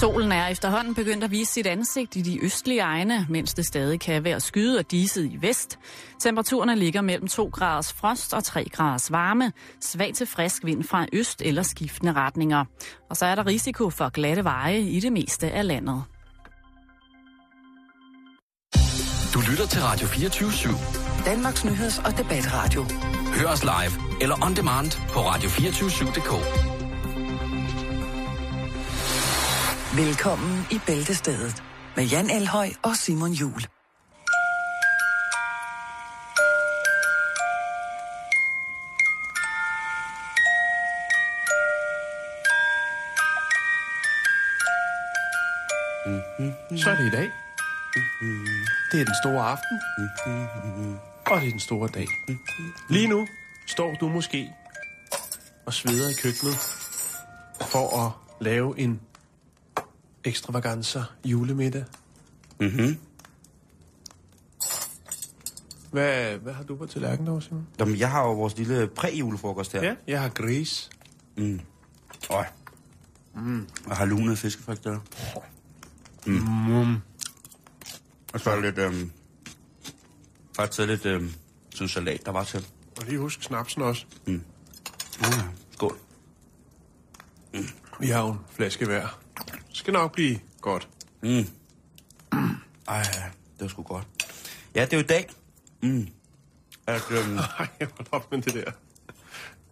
Solen er efterhånden begyndt at vise sit ansigt i de østlige egne, mens det stadig kan være skyet og diset i vest. Temperaturerne ligger mellem 2 graders frost og 3 graders varme. Svag til frisk vind fra øst eller skiftende retninger. Og så er der risiko for glatte veje i det meste af landet. Du lytter til Radio 24 /7. Danmarks nyheds- og debatradio. Hør os live eller on demand på radio247.dk. Velkommen i Bæltestedet med Jan Elhøj og Simon Jul. Mm-hmm. Så er det i dag. Mm-hmm. Det er den store aften. Mm-hmm. Og det er den store dag. Lige nu står du måske og sveder i køkkenet for at lave en ekstravaganza julemiddag. Mhm. Hvad, hvad har du på tallerkenen dog, Simon? Jamen, jeg har jo vores lille præ-julefrokost her. Ja, jeg har gris. Mm. Øj. Mm. Jeg har lunede fiskefrikadeller. Mm. Og så er lidt, øhm, faktisk lidt, øhm, sådan en salat, der var til. Og lige husk snapsen også. Mm. Uh, skål. Vi har jo en flaske hver. Skal nok blive godt. Mm. Ej, det var sgu godt. Ja, det er jo i dag. Mm. At, øhm, Nej, hold op med det der.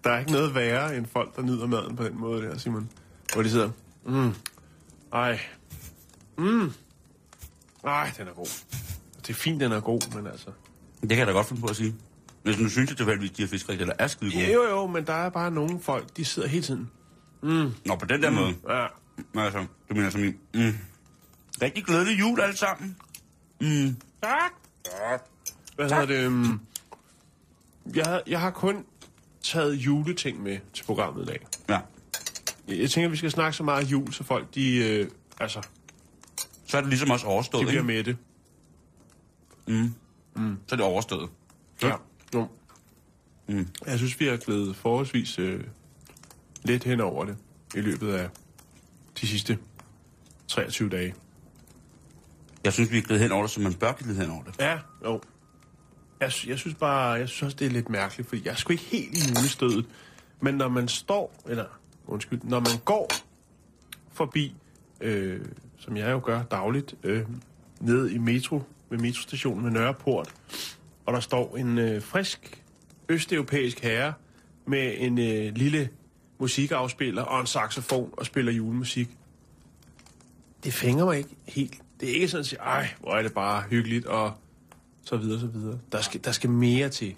Der er ikke noget værre end folk, der nyder maden på den måde der, Simon. Hvor de sidder, mm, ej, mm, ej, den er god. Det er fint, den er god, men altså... det kan jeg da godt finde på at sige. Hvis nu synes, at tilfældigvis, de her fiskefrikadeller er skide gode. Jo, jo, men der er bare nogle folk, de sidder hele tiden. Mm, Nå, på den der mm. måde. ja, Altså, du mener som i... Mm. Rigtig glædelig jul alle sammen. Mm. tak. Hvad hedder det? Um, jeg, jeg har kun taget juleting med til programmet i dag. Ja. Jeg, tænker, vi skal snakke så meget jul, så folk, de, øh, altså, Så er det ligesom også overstået, de bliver ikke? med det. Så er det overstået. Ja. Jo. Mm. Jeg synes, vi er glædet forholdsvis øh, lidt hen over det i løbet af de sidste 23 dage. Jeg synes, vi er glædet hen over det, som man bør glæde hen over det. Ja, jo. Jeg, jeg synes bare, jeg synes også, det er lidt mærkeligt, fordi jeg er sgu ikke helt i julestødet. Men når man står, eller undskyld, når man går forbi, øh, som jeg jo gør dagligt, øh, ned i metro, ved metrostationen med Nørreport, og der står en øh, frisk østeuropæisk herre med en øh, lille musikafspiller og en saxofon og spiller julemusik. Det fænger mig ikke helt. Det er ikke sådan at sige, ej, hvor er det bare hyggeligt og så videre, så videre. Der skal, der skal mere til.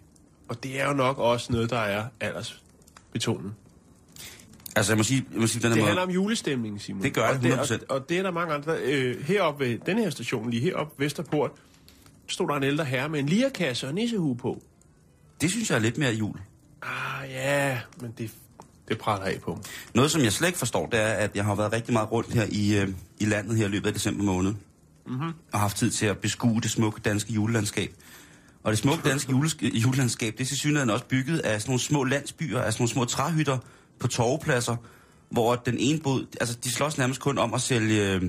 Og det er jo nok også noget, der er aldersbetonet. Altså, jeg må sige, jeg må sige den her Det måde... handler om julestemning, Simon. Det gør det, og det, 100%. og, og det er der mange andre. Øh, heroppe ved den her station, lige heroppe Vesterport, stod der en ældre herre med en lierkasse og nissehue på. Det synes jeg er lidt mere jul. Ah, ja, men det, det praller af på. Noget, som jeg slet ikke forstår, det er, at jeg har været rigtig meget rundt her i, øh, i landet her i løbet af december måned. Mm-hmm. Og haft tid til at beskue det smukke danske julelandskab. Og det smukke danske jules, julelandskab, det er til synligheden også bygget af sådan nogle små landsbyer, af sådan nogle små træhytter på torvepladser, hvor den ene bod, altså de slås nærmest kun om at sælge øh,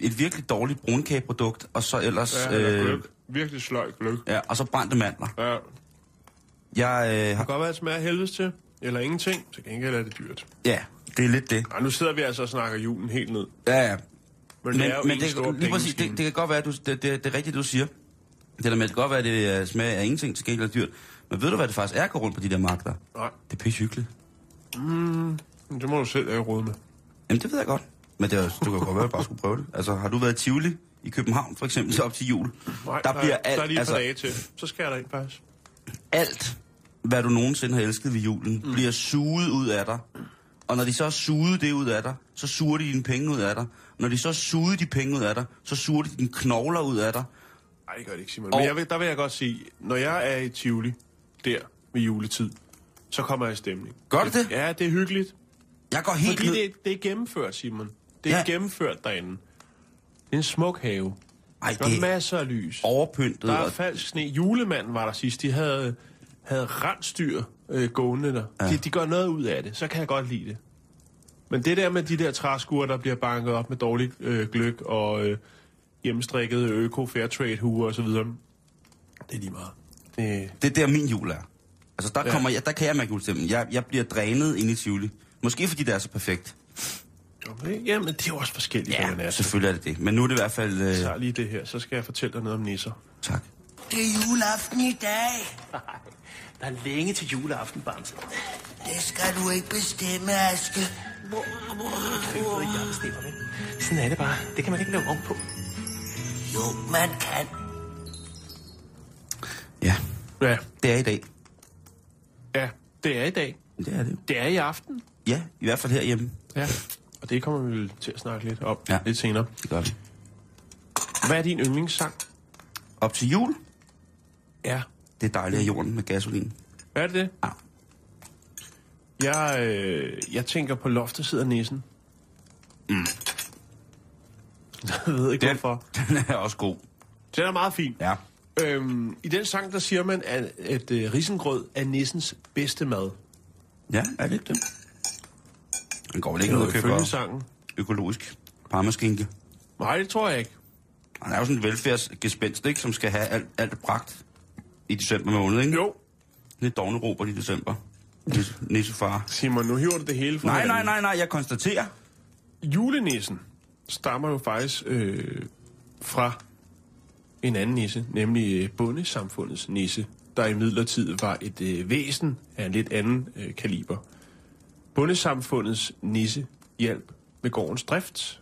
et virkelig dårligt brunkageprodukt, og så ellers... Ja, øh, gløk. Virkelig sløj gløk. ja, og så brændte mandler. Ja, Jeg øh, det har... kan godt være, at det smager helvedes til, eller ingenting. Til gengæld er det dyrt. Ja, det er lidt det. Ej, nu sidder vi altså og snakker julen helt ned. Ja, ja. Men, det er jo men en det, stor lige præcis, det, det kan godt være, at du, det, det, det er rigtigt, du siger. Det der med, det kan godt være, at det øh, smager af ingenting til gengæld er dyrt. Men ved du, hvad det faktisk er at gå rundt på de der markeder? Nej, Det er pisse hyggeligt. men det må du selv have råd med. Jamen, det ved jeg godt. Men det, er, du kan godt være, at bare skulle prøve det. Altså, har du været i Tivoli i København, for eksempel, så op til jul? Nej, der bliver alt, der er lige et altså, dage til. Så skal jeg derind faktisk. alt, hvad du nogensinde har elsket ved julen, mm. bliver suget ud af dig. Og når de så har suget det ud af dig, så suger de dine penge ud af dig. Når de så har suget de penge ud af dig, så suger de dine knogler ud af dig. Nej, det gør det ikke, Simon. Og- Men jeg vil, der vil jeg godt sige, når jeg er i Tivoli, der ved juletid, så kommer jeg i stemning. Gør det det? Ja, det er hyggeligt. Jeg går helt Fordi ned... det, det er gennemført, Simon. Det er Ja. gennemført derinde. Det er en smuk have. Ej, Der er det er masser af lys. overpyntet. Der er og- falsk sne. Julemanden var der sidst. De havde, havde rensdyr øh, gående der. Ja. De, de gør noget ud af det. Så kan jeg godt lide det. Men det der med de der træskuer, der bliver banket op med dårlig øh, gløk og øh, hjemmestrikket øko fairtrade huer osv., det er lige meget. Det, Det er der, min jul er. Altså, der, Ja. kommer jeg, der kan jeg mærke julestemmen. Jeg, jeg bliver drænet ind i Tivoli. Måske fordi det er så perfekt. okay, jamen, det er jo også forskelligt, ja, hvad man er. Så selvfølgelig er det det. Men nu er det i hvert fald... Øh, tager lige det her, så skal jeg fortælle dig noget om nisser. tak. Det er juleaften i dag. Der er længe til juleaften, Bamse. Det skal du ikke bestemme, Aske. Det er ikke jeg bestemmer, vel? Sådan er det bare. Det kan man ikke lave om på. Jo, man kan. Ja, Ja, det er i dag. ja, det er i dag. Det er det. Det er i aften. Ja, i hvert fald herhjemme. Ja, og det kommer vi til at snakke lidt om ja. Ja. lidt senere. Det gør vi. Hvad er din yndlingssang? Op til jul, Ja. Det er dejligt af jorden med gasolin. Er det det? Ja. Jeg, øh, jeg tænker på loftet sidder nissen. Mm. Jeg ved ikke Den, hvorfor. den er også god. Den er meget fin. Ja. Øhm, I den sang, der siger man, at, at uh, risengrød er nissens bedste mad. Ja, er det ikke det? Den går vel ikke ud og køber sangen. økologisk parmaskinke. Nej, det tror jeg ikke. Han er jo sådan en velfærdsgespenst, ikke? Som skal have alt, alt bragt i december måned, ikke? Jo, Lidt dogne Robert i december. Nisse- Nissefar. Simon, nu hiver du det hele fra Nej, nej, nej, nej, jeg konstaterer. Julenissen stammer jo faktisk øh, fra en anden nisse, nemlig øh, bondesamfundets nisse, der i midlertid var et øh, væsen af en lidt anden øh, kaliber. Bondesamfundets nisse hjalp med gårdens drift,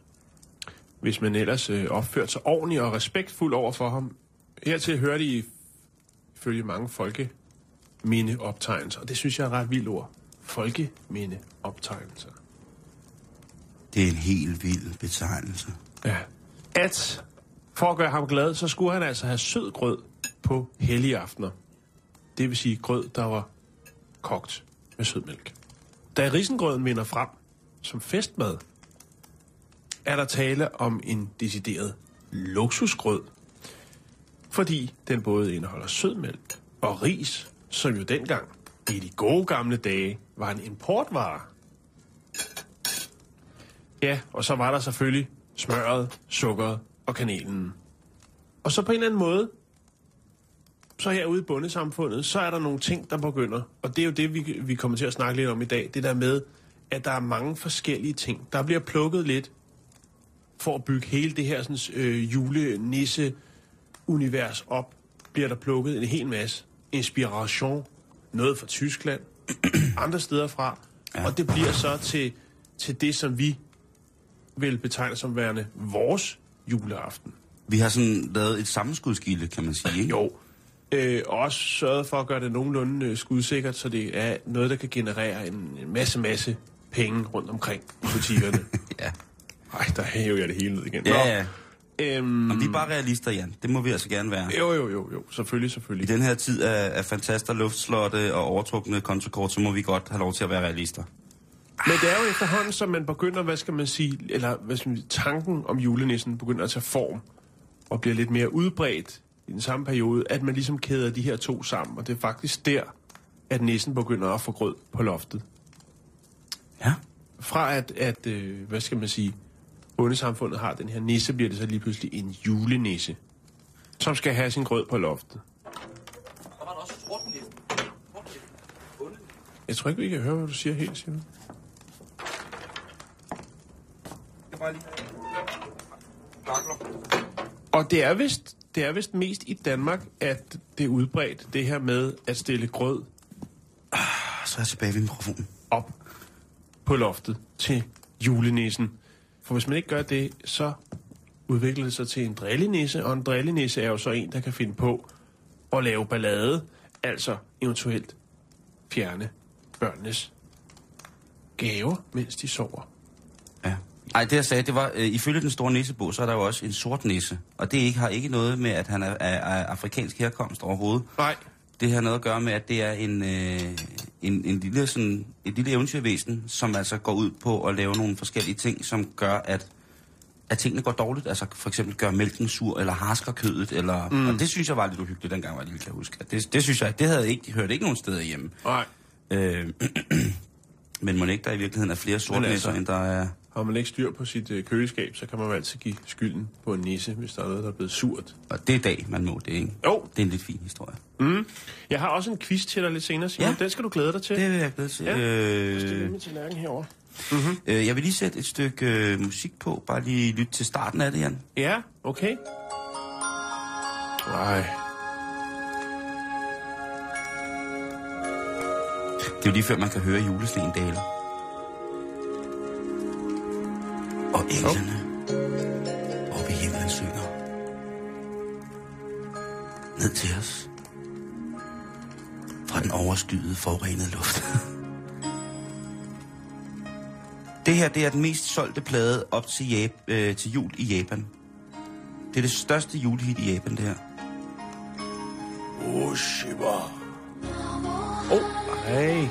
hvis man ellers øh, opførte sig ordentligt og respektfuld over for ham. Hertil hører de ifølge mange folkemindeoptegnelser, og det synes jeg er et ret vildt ord. Folkemindeoptegnelser. Det er en helt vild betegnelse. Ja. At for at gøre ham glad, så skulle han altså have sød grød på hellige aftener. Det vil sige grød, der var kogt med sødmælk. Da risengrøden vinder frem som festmad, er der tale om en decideret luksusgrød, fordi den både indeholder sødmælk og ris, som jo dengang i de gode gamle dage var en importvare. Ja, og så var der selvfølgelig smøret, sukkeret og kanelen. Og så på en eller anden måde, så herude i bundesamfundet, så er der nogle ting, der begynder. Og det er jo det, vi, vi kommer til at snakke lidt om i dag. Det der med, at der er mange forskellige ting. Der bliver plukket lidt for at bygge hele det her sådan, øh, julenisse-univers op. Bliver der plukket en hel masse inspiration. Noget fra Tyskland, andre steder fra. Ja. Og det bliver så til, til det, som vi vil betegne som værende vores juleaften. Vi har sådan lavet et sammenskudskilde, kan man sige, ikke? Jo. Øh, og også sørget for at gøre det nogenlunde øh, skudsikkert, så det er noget, der kan generere en, en masse, masse penge rundt omkring butikkerne. Ja. Ej, der hæver jeg det hele ned igen. Ja, ja. Øhm, Og vi er bare realister, Jan. Det må vi altså gerne være. jo, jo, jo, jo. Selvfølgelig, I selvfølgelig. den her tid af, af fantaster, luftslotte og overtrukne kontokort, så må vi godt have lov til at være realister. Men det er jo efterhånden, som man begynder, hvad skal man sige, eller hvad skal man sige, tanken om julenissen begynder at tage form og bliver lidt mere udbredt i den samme periode, at man ligesom kæder de her to sammen. Og det er faktisk der, at nissen begynder at få grød på loftet. Ja. Fra at, at øh, hvad skal man sige, bondesamfundet har den her nisse, bliver det så lige pludselig en julenisse, som skal have sin grød på loftet. Jeg tror ikke, vi kan høre, hvad du siger helt, Simon. Og det er vist, det er vist mest i Danmark, at det er udbredt, det her med at stille grød Så er jeg tilbage ved mikrofonen. op på loftet til julenissen. For hvis man ikke gør det, så udvikler det sig til en drillenisse, og en drillenisse er jo så en, der kan finde på at lave ballade, altså eventuelt fjerne børnenes gaver, mens de sover. Ja. Ej, det jeg sagde, det var, øh, ifølge den store nissebog, så er der jo også en sort nisse. Og det ikke, har ikke noget med, at han er af afrikansk herkomst overhovedet. Nej, Det har noget at gøre med, at det er en, øh, en, en lille, sådan, et lille eventyrvæsen, som altså går ud på at lave nogle forskellige ting, som gør, at, at tingene går dårligt. Altså for eksempel gør mælken sur, eller harsker kødet, eller... Mm. Og det synes jeg var lidt uhyggeligt, dengang var jeg lille, kan huske. Det, det synes jeg, det havde jeg ikke, de hørte ikke nogen steder hjemme. nej. Øh, Men må ikke der i virkeligheden er flere sortnæsser, altså- end der er... Har man ikke styr på sit øh, køleskab, så kan man jo altid give skylden på en nisse, hvis der er noget, der er blevet surt. Og det er dag, man må det, ikke? Jo. Det er en lidt fin historie. Jeg har også en quiz til dig lidt senere, Simon. Ja. Den skal du glæde dig til. Det vil jeg glæde til. Ja. Øh, Stil min tallerken herover. øh, jeg vil lige sætte et stykke øh, musik på. Bare lige lytte til starten af det, Jan. Ja, okay. Nej. Det er jo lige før, man kan høre julesten dale. Og englene oppe i himlen synger. Ned til os. Fra den overskyede, forurenede luft. det her, det er den mest solgte plade op til, Jap- øh, til jul i Japan. Det er det største julehit i Japan, det her. Oh, shiba. Oh, nej.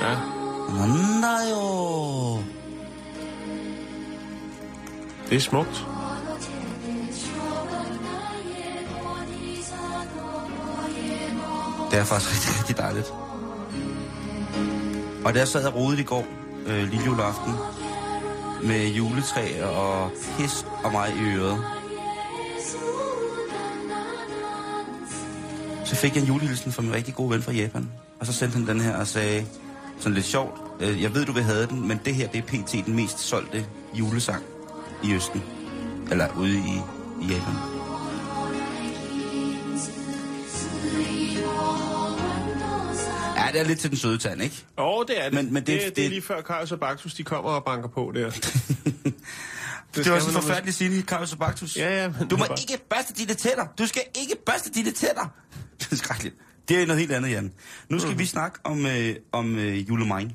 Ja. Nej, jo. Det er smukt. Det er faktisk rigtig, rigtig dejligt. Og der sad jeg rodet i går, øh, lille juleaften, med juletræ og pis og mig i øret. Så fik jeg en julehilsen fra min rigtig gode ven fra Japan. Og så sendte han den her og sagde, sådan lidt sjovt, øh, jeg ved du vil have den, men det her det er pt. den mest solgte julesang i Østen. Eller ude i, i Japan. Ja, det er lidt til den søde tand, ikke? Åh, oh, det er det. Men- men det- det, det, det- er lige før Kajus og Baktus, de kommer og banker på der. Det, det var også man, en forfærdelig scene, Carlos Baktus. Ja, ja, men Du må var- ikke børste dine tænder. Du skal ikke børste dine tænder. Det er skrækkeligt. Det er noget helt andet, Jan. Nu skal mm. vi snakke om, øh, om øh, julemine.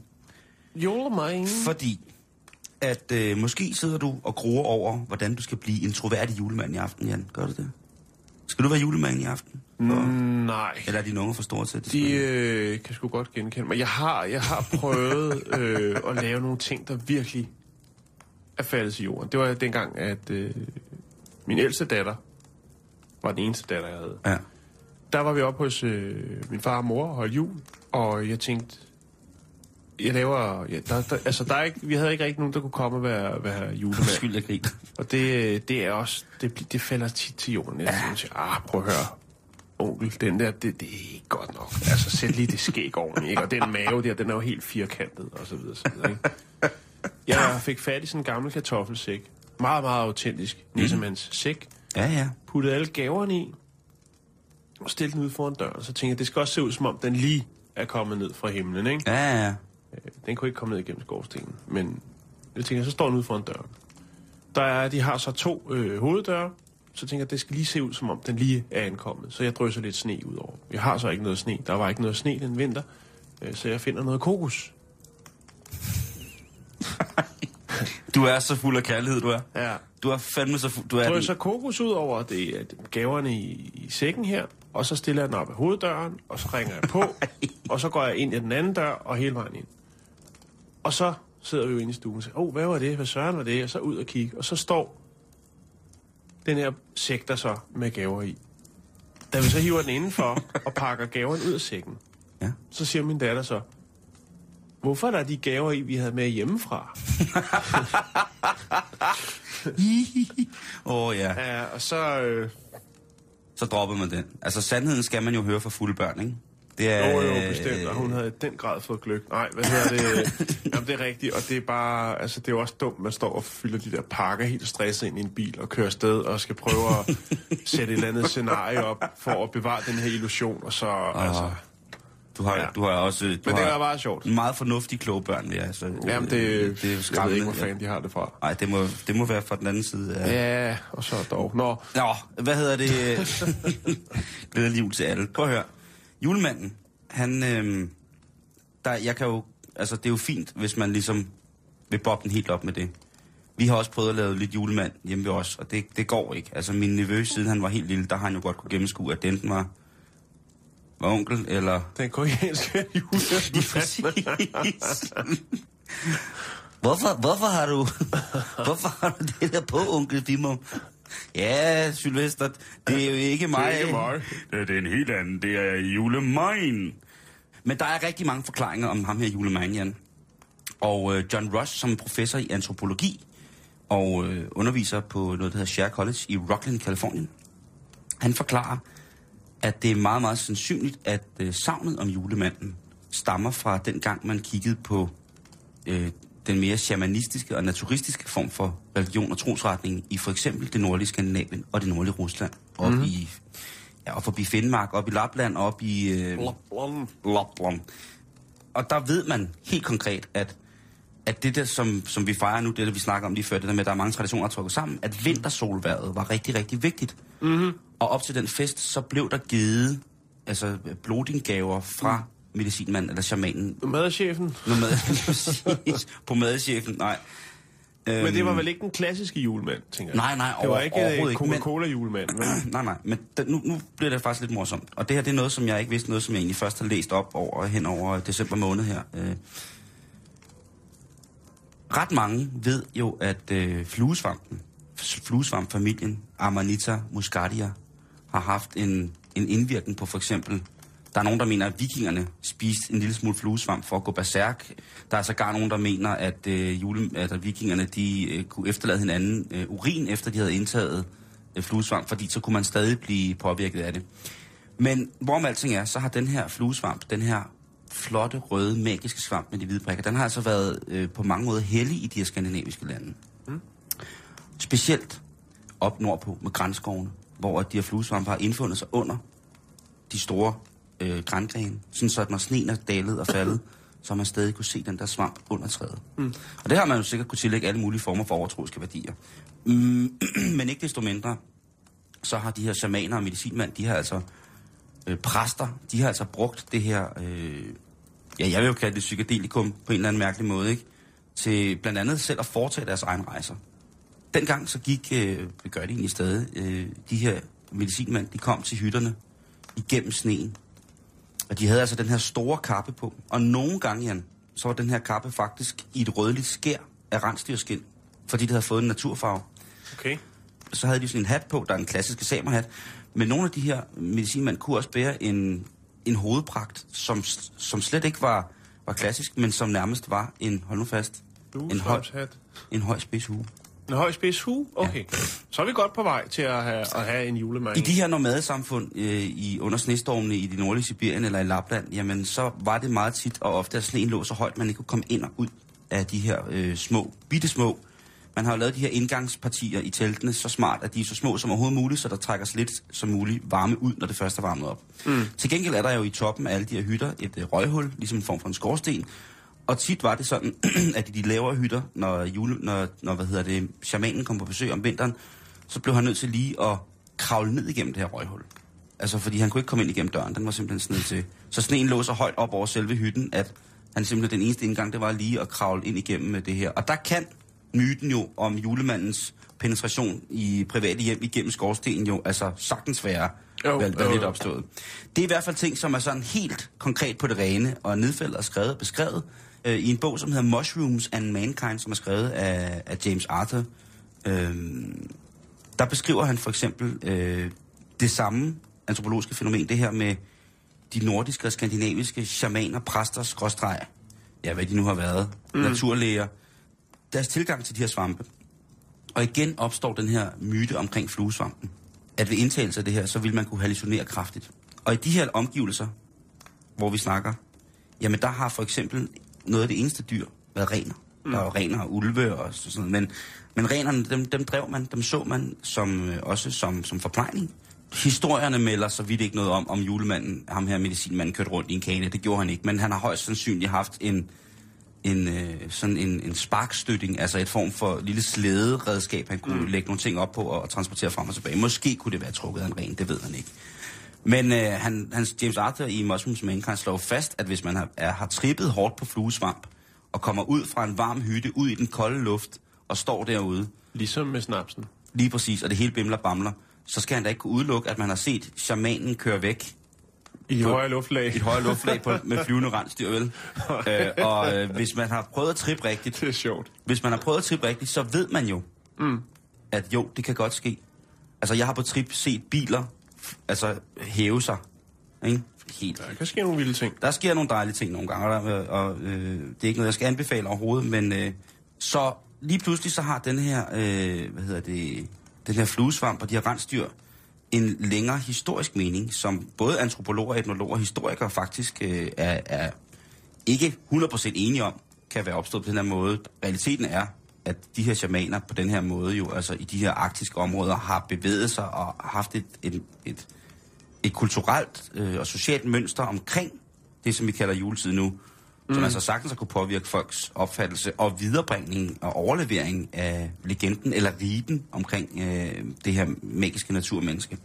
Julemine. Fordi at øh, måske sidder du og gruer over, hvordan du skal blive en troværdig julemand i aften, Jan. Gør du det? Skal du være julemand i aften? For, Mm, nej. Eller er dine unger for store til det? De øh, kan sgu godt genkende mig. Jeg har, jeg har prøvet øh, at lave nogle ting, der virkelig er faldet til jorden. Det var dengang, at øh, min ældste datter var den eneste datter, jeg havde. Ja. Der var vi oppe hos øh, min far og mor og holdt jul, og jeg tænkte, jeg laver... Ja, der, der, altså, der er ikke, vi havde ikke rigtig nogen, der kunne komme og være, være julemand. Undskyld, jeg griner. Og det, det er også, det, det falder tit til jorden. Jeg ja. siger, ah, prøv at høre, onkel, den der, det, det er ikke godt nok. Altså, sæt lige det skæg ordentligt, ikke? Og den mave der, den er jo helt firkantet, og så videre, så videre, ikke? Jeg fik fat i sådan en gammel kartoffelsæk. Meget, meget autentisk. Nissemands sæk. Ja, ja. Puttede alle gaverne i. Og stillede den ud foran døren. Så tænkte jeg, det skal også se ud, som om den lige er kommet ned fra himlen, ikke? Ja, ja. Øh, Den kunne ikke komme ned igennem skorstenen. Men jeg tænker, så står den ude foran døren. Der er, de har så to øh, hoveddøre. Så tænker jeg, det skal lige se ud, som om den lige er ankommet. Så jeg drysser lidt sne ud over. Jeg har så ikke noget sne. Der var ikke noget sne den vinter. Øh, så jeg finder noget kokos. Du er så fuld af kærlighed, du er. Ja. Du er fandme så fuld. Du er drysser kokos ud over det, er gaverne i, i sækken her. Og så stiller jeg den op ad hoveddøren. Og så ringer jeg på. og så går jeg ind i den anden dør og hele vejen ind. Og så sidder vi jo inde i stuen og siger, åh, oh, hvad var det? Hvad søren var det? Og så ud og kigge. Og så står den her sæk der så med gaver i. Da vi så hiver den indenfor og pakker gaverne ud af sækken, Ja. så siger min datter så, hvorfor er der de gaver i, vi havde med hjemmefra? Åh, oh, ja. Ja, og så... Øh, så dropper man den. Altså, sandheden skal man jo høre fra fulde børn, ikke? Det er, Jo, jo, bestemt, og hun havde i den grad fået gløk. Nej, hvad hedder det? Jamen, det er rigtigt, og det er bare, altså, det er jo også dumt, man står og fylder de der pakker helt stresset ind i en bil og kører afsted og skal prøve at sætte et eller andet scenarie op for at bevare den her illusion, og så, altså... Du har, Ja. ja. du har også... Du Men det har var bare sjovt. Meget fornuftige, kloge børn, ja. Så, Jamen, det, det er jo jeg ved skræmmende. ikke, hvor fanden de har det fra. Nej, det må, det må være fra den anden side af... Ja, og så dog. Nå, Nå, hvad hedder det? Glædelig jul til alle. Prøv at høre. Julemanden, han... Øhm, der, jeg kan jo... Altså, det er jo fint, hvis man ligesom vil bobbe den helt op med det. Vi har også prøvet at lave lidt julemand hjemme ved os, og det, det går ikke. Altså, min nevø, siden han var helt lille, der har han jo godt kunne gennemskue, at det enten var, var onkel, eller... den koreanske jule. Lige præcis. hvorfor, hvorfor har du... hvorfor har du det der på, onkel Bimmer? Ja, Sylvester, det er jo ikke mig. ikke mig. Det er en helt anden. Det er julemine. Men der er rigtig mange forklaringer om ham her julemanden, Jan. Og øh, John Rush, som er professor i antropologi og øh, underviser på noget, der hedder Share College i Rockland, Kalifornien, han forklarer, at det er meget, meget sandsynligt, at øh, savnet om julemanden stammer fra den gang, man kiggede på øh, den mere shamanistiske og naturistiske form for religion og trosretning i for eksempel det nordlige Skandinavien og det nordlige Rusland. Op mm. i, ja, op forbi Finnmark, op i Lapland, op i... Øh, Lapland. Og der ved man helt konkret, at, at det der, som, som vi fejrer nu, det der vi snakker om lige før, det der med, at der er mange traditioner, der trukket sammen, at vintersolværet var rigtig, rigtig vigtigt. Mm-hmm. Og op til den fest, så blev der givet altså, blodinggaver fra mm. Medicinmanden eller shamanen. Madchefen. Nomad, præcis. på madchefen, nej. Men det var vel ikke den klassiske julemand, tænker jeg? Nej, nej, Det var over- ikke øh, men- Coca-Cola-julemand, nej, nej, men da, nu, nu bliver det faktisk lidt morsomt. Og det her, det er noget, som jeg ikke vidste, noget, som jeg egentlig først har læst op over hen over december måned her. Øh. Ret mange ved jo, at øh, fluesvampen, fluesvampfamilien Amanita muscaria, har haft en, en indvirkning på for eksempel... Der er nogen, der mener, at vikingerne spiste en lille smule fluesvamp for at gå berserk. Der er sågar nogen, der mener, at, øh, jule, at vikingerne de, øh, kunne efterlade hinanden øh, urin, efter de havde indtaget øh, fluesvamp, fordi så kunne man stadig blive påvirket af det. Men hvorom alting er, så har den her fluesvamp, den her flotte, røde, magiske svamp med de hvide prikker, den har altså været øh, på mange måder hellig i de her skandinaviske lande. Mm. Specielt op nordpå med grænskovene, hvor de her fluesvampe har indfundet sig under de store øh, grængrene, sådan så at når sneen er dalet og faldet, så man stadig kunne se den der svamp under træet. Mm. Og det har man jo sikkert kunne tillægge alle mulige former for overtroiske værdier. Mm, men ikke desto mindre, så har de her shamaner og medicinmænd, de har altså øh, præster, de har altså brugt det her, øh, ja, jeg vil jo kalde det psykedelikum på en eller anden mærkelig måde, ikke? Til blandt andet selv at foretage deres egen rejser. Dengang så gik, øh, det gør de egentlig stadig, øh, de her medicinmænd, de kom til hytterne igennem sneen. Og de havde altså den her store kappe på. Og nogle gange, Jan, så var den her kappe faktisk i et rødligt skær af rensdyrskin, fordi det havde fået en naturfarve Okay. så havde de sådan en hat på, der er en klassisk samerhat. Men nogle af de her medicinmænd kunne også bære en, en hovedpragt, som, som slet ikke var, var klassisk, men som nærmest var en, hold nu fast, en høj, Hat. en høj spids hue. En høj spids hue? Okay. Ja. Så er vi godt på vej til at have, at have en julemand. I de her nomadesamfund øh, i, under snestormene i det nordlige Sibirien eller i Lapland, jamen så var det meget tit og ofte, at sneen lå så højt, man ikke kunne komme ind og ud af de her øh, små, bitte små. Man har jo lavet de her indgangspartier i teltene så smart, at de er så små som overhovedet muligt, så der trækker så lidt som muligt varme ud, når det først er varmet op. Mm. Til gengæld er der jo i toppen af alle de her hytter et øh, røghul, ligesom en form for en skorsten. Og tit var det sådan, at i de lavere hytter, når, jule, når, når hvad hedder det, shamanen kom på besøg om vinteren, så blev han nødt til lige at kravle ned igennem det her røghul. Altså, fordi han kunne ikke komme ind igennem døren. Den var simpelthen sned til. Så sneen lå så højt op over selve hytten, at han simpelthen den eneste indgang, det var lige at kravle ind igennem med det her. Og der kan myten jo om julemandens penetration i private hjem igennem skorstenen jo altså sagtens være, Jo, være, være jo, lidt opstået. Det er i hvert fald ting, som er sådan helt konkret på det rene, og nedfældet og skrevet og beskrevet øh, i en bog, som hedder Mushrooms and Mankind, som er skrevet af, af James Arthur. Øhm, der beskriver han for eksempel øh, det samme antropologiske fænomen, det her med de nordiske og skandinaviske shamaner, præster, skråstreg, ja, hvad de nu har været, mm. naturlæger, deres tilgang til de her svampe. Og igen opstår den her myte omkring fluesvampen, at ved indtagelse af det her, så vil man kunne hallucinere kraftigt. Og i de her omgivelser, hvor vi snakker, jamen der har for eksempel noget af det eneste dyr været rener. Mm. Der er jo rener og ulve og sådan noget, men, men renerne, dem, dem drev man, dem så man som, øh, også som, som forplejning. Historierne melder så vidt ikke noget om, om julemanden, ham her medicinmanden, kørte rundt i en kane. Det gjorde han ikke, men han har højst sandsynligt haft en, en, øh, sådan en, en sparkstøtting, altså et form for lille slæderedskab, han kunne mm. lægge nogle ting op på og, og transportere frem og tilbage. Måske kunne det være trukket af en ren, det ved han ikke. Men øh, han, hans James Arthur i Muslims Mankind slår fast, at hvis man har, er, har trippet hårdt på fluesvamp, og kommer ud fra en varm hytte, ud i den kolde luft, og står derude, Ligesom med snapsen. lige præcis, og det hele bimler bamler, så skal han da ikke kunne udelukke, at man har set shamanen køre væk I På- højere luftlag. i et højere luftlag på, med flyvende rensdyr, vel? øh, og øh, hvis man har prøvet at trippe rigtigt, Det er sjovt. hvis man har prøvet at trippe rigtigt, så ved man jo, mm. at jo, det kan godt ske. Altså, jeg har på trip set biler altså, hæve sig Ikke? Helt. Der kan ske nogle vilde ting. Der sker nogle dejlige ting nogle gange, og, der, og øh, det er ikke noget, jeg skal anbefale overhovedet, men øh, så lige pludselig så har den her, øh, hvad hedder det, den her fluesvamp og de her rensdyr en længere historisk mening, som både antropologer, etnologer og historikere faktisk øh, er, er ikke 100% enige om, kan være opstået på den her måde. Realiteten er, at de her shamaner på den her måde jo, altså i de her arktiske områder, har bevæget sig og haft et, et, et, et kulturelt øh, og socialt mønster omkring det, som vi kalder juletid nu, mm. som altså sagtens har kunne påvirke folks opfattelse og viderebringning og overlevering af legenden eller riten omkring øh, det her magiske naturmenneske.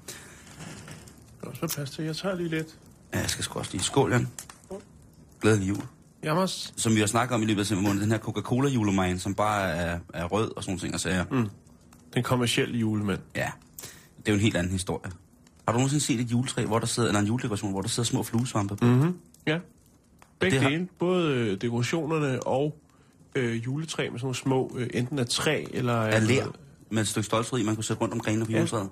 Det er også til. Jeg tager lige lidt. Ja, jeg skal sgu også lige skål, Jan. Glædelig jul. Jammers. Som vi har snakket om i løbet af december måned, den her Coca-Cola julemagen, som bare er, er rød og sådan ting og sager. Mm. Den kommercielle julemand. Ja, det er jo en helt anden historie. Har du nogensinde set et juletræ, hvor der sidder, eller en juledekoration, hvor der sidder små fluesvampe på? Mm-hmm. Ja. Begge det har- dele. Både øh, dekorationerne og øh, juletræ med sådan nogle små, øh, enten af træ eller... Af lær med et stykke stolteri, man kunne sætte rundt om grenene på Ja. juletræet.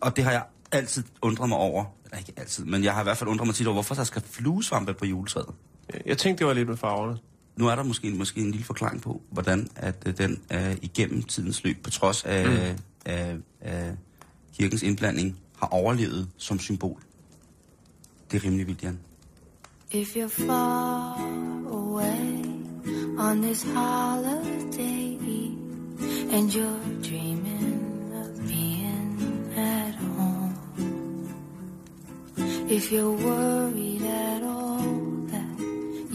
Og det har jeg altid undret mig over. Eller ikke altid, men jeg har i hvert fald undret mig tit over, hvorfor der skal fluesvampe på juletræet. Jeg tænkte, det var lidt med farverne. Nu er der måske, måske en lille forklaring på, hvordan at øh, den er igennem tidens løb, på trods af, mm. af, af kirkens indblanding, har overlevet som symbol. Det er rimelig vildt, Jan. If you're far away on this holiday and you're dreaming of being at home, if you're worried at all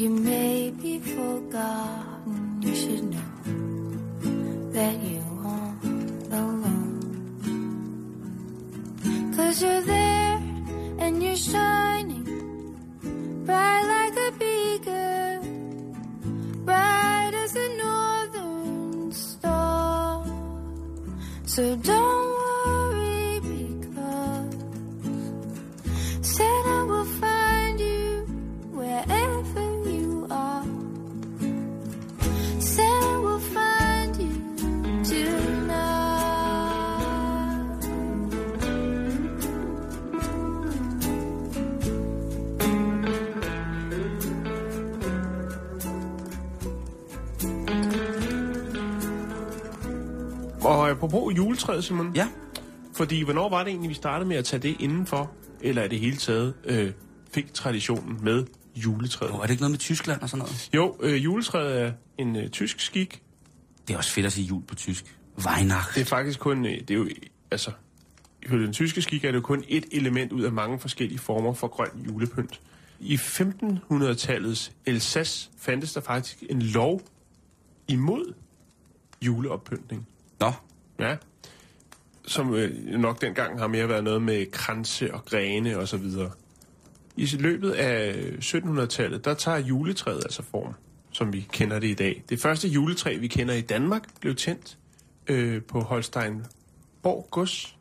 you may be forgotten, you should know that you aren't alone. Cause you're there and you're shining bright like a beacon, bright as a northern star. So don't Og apropos juletræet, Simon. Ja, Fordi hvornår var det egentlig, vi startede med at tage det indenfor? Eller er det hele taget øh, fik traditionen med juletræet? jo, er det ikke noget med Tyskland og sådan noget? Jo, øh, juletræet er en øh, tysk skik. Det er også fedt at sige jul på tysk. Weihnacht. Det er faktisk kun, øh, det er jo, altså, ifølge den tyske skik er det jo kun et element ud af mange forskellige former for grøn julepynt. I 1500-tallets Alsace fandtes der faktisk en lov imod juleoppyntning. Nå, Ja. Som øh, nok dengang har mere været noget med kranse og grene og så videre. I løbet af 1700-tallet, der tager juletræet altså form, som vi kender det i dag. Det første juletræ, vi kender i Danmark, blev tændt øh, på Holsteinborg Gods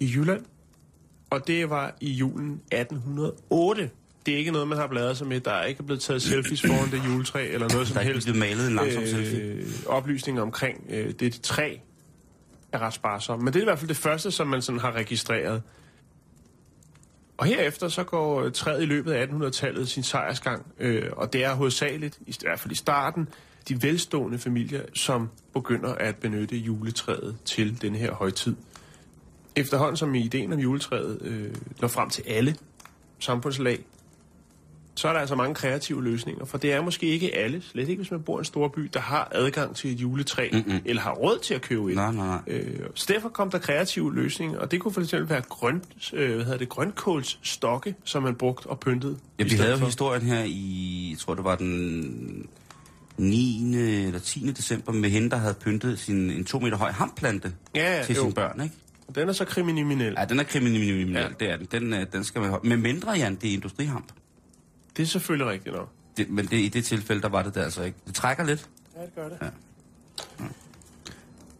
i Jylland. Og det var i julen 1808. Det er ikke noget, man har bladret sig med. Der er ikke blevet taget selfies foran det juletræ, eller noget som der er ikke helst. blevet malet en langsom selfie. Øh, oplysninger omkring øh, det træ er ret sparsomt. Men det er i hvert fald det første, som man sådan har registreret. Og herefter så går øh, træet i løbet af 1800-tallet sin sejrsgang, øh, og det er hovedsageligt, i hvert fald i starten, de velstående familier, som begynder at benytte juletræet til den her højtid. Efterhånden som ideen om juletræet øh, når frem til alle samfundslag, så er der altså mange kreative løsninger, for det er måske ikke alle, slet ikke hvis man bor i en stor by, der har adgang til et juletræ, mm-hmm. eller har råd til at købe et. Nej, nej, nej. Øh, så derfor kom der kreative løsninger, og det kunne for eksempel være grøn, øh, hvad hedder det, grønkålsstokke, som man brugte og pyntede. Ja, vi havde jo historien her i, jeg tror det var den 9. eller 10. december, med hende, der havde pyntet sin, en to meter høj hamplante Ja, til jo. sine børn, ikke? Den er så kriminel. Ja, den er kriminel, Ja. det er den. Den, øh, den skal man holde. Men mindre, Jan, det er industrihamp. Det er selvfølgelig rigtigt nok. Det, men det, i det tilfælde, der var det der altså ikke. Det trækker lidt. Ja, det gør det. Ja.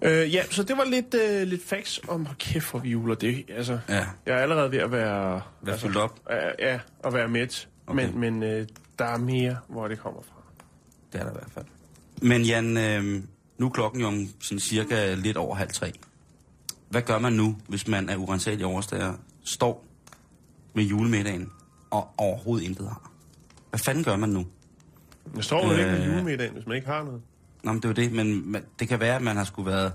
Øh, ja, så det var lidt, øh, lidt facts om, hold kæft for vi juler det. Altså, Ja. Jeg er allerede ved at være... Vær fyldt op. Øh, ja, at være mæt. Okay. Men, men øh, der er mere, hvor det kommer fra. Det er der i hvert fald. Men Jan, øh, nu er klokken jo om sådan cirka lidt over halv tre. Hvad gør man nu, hvis man er urensagelig overstager, står med julemiddagen og overhovedet intet har. Hvad fanden gør man nu? Jeg står jo ikke med Øh. julemiddagen, hvis man ikke har noget. Nå, men det er jo det, men men det kan være, at man har skulle været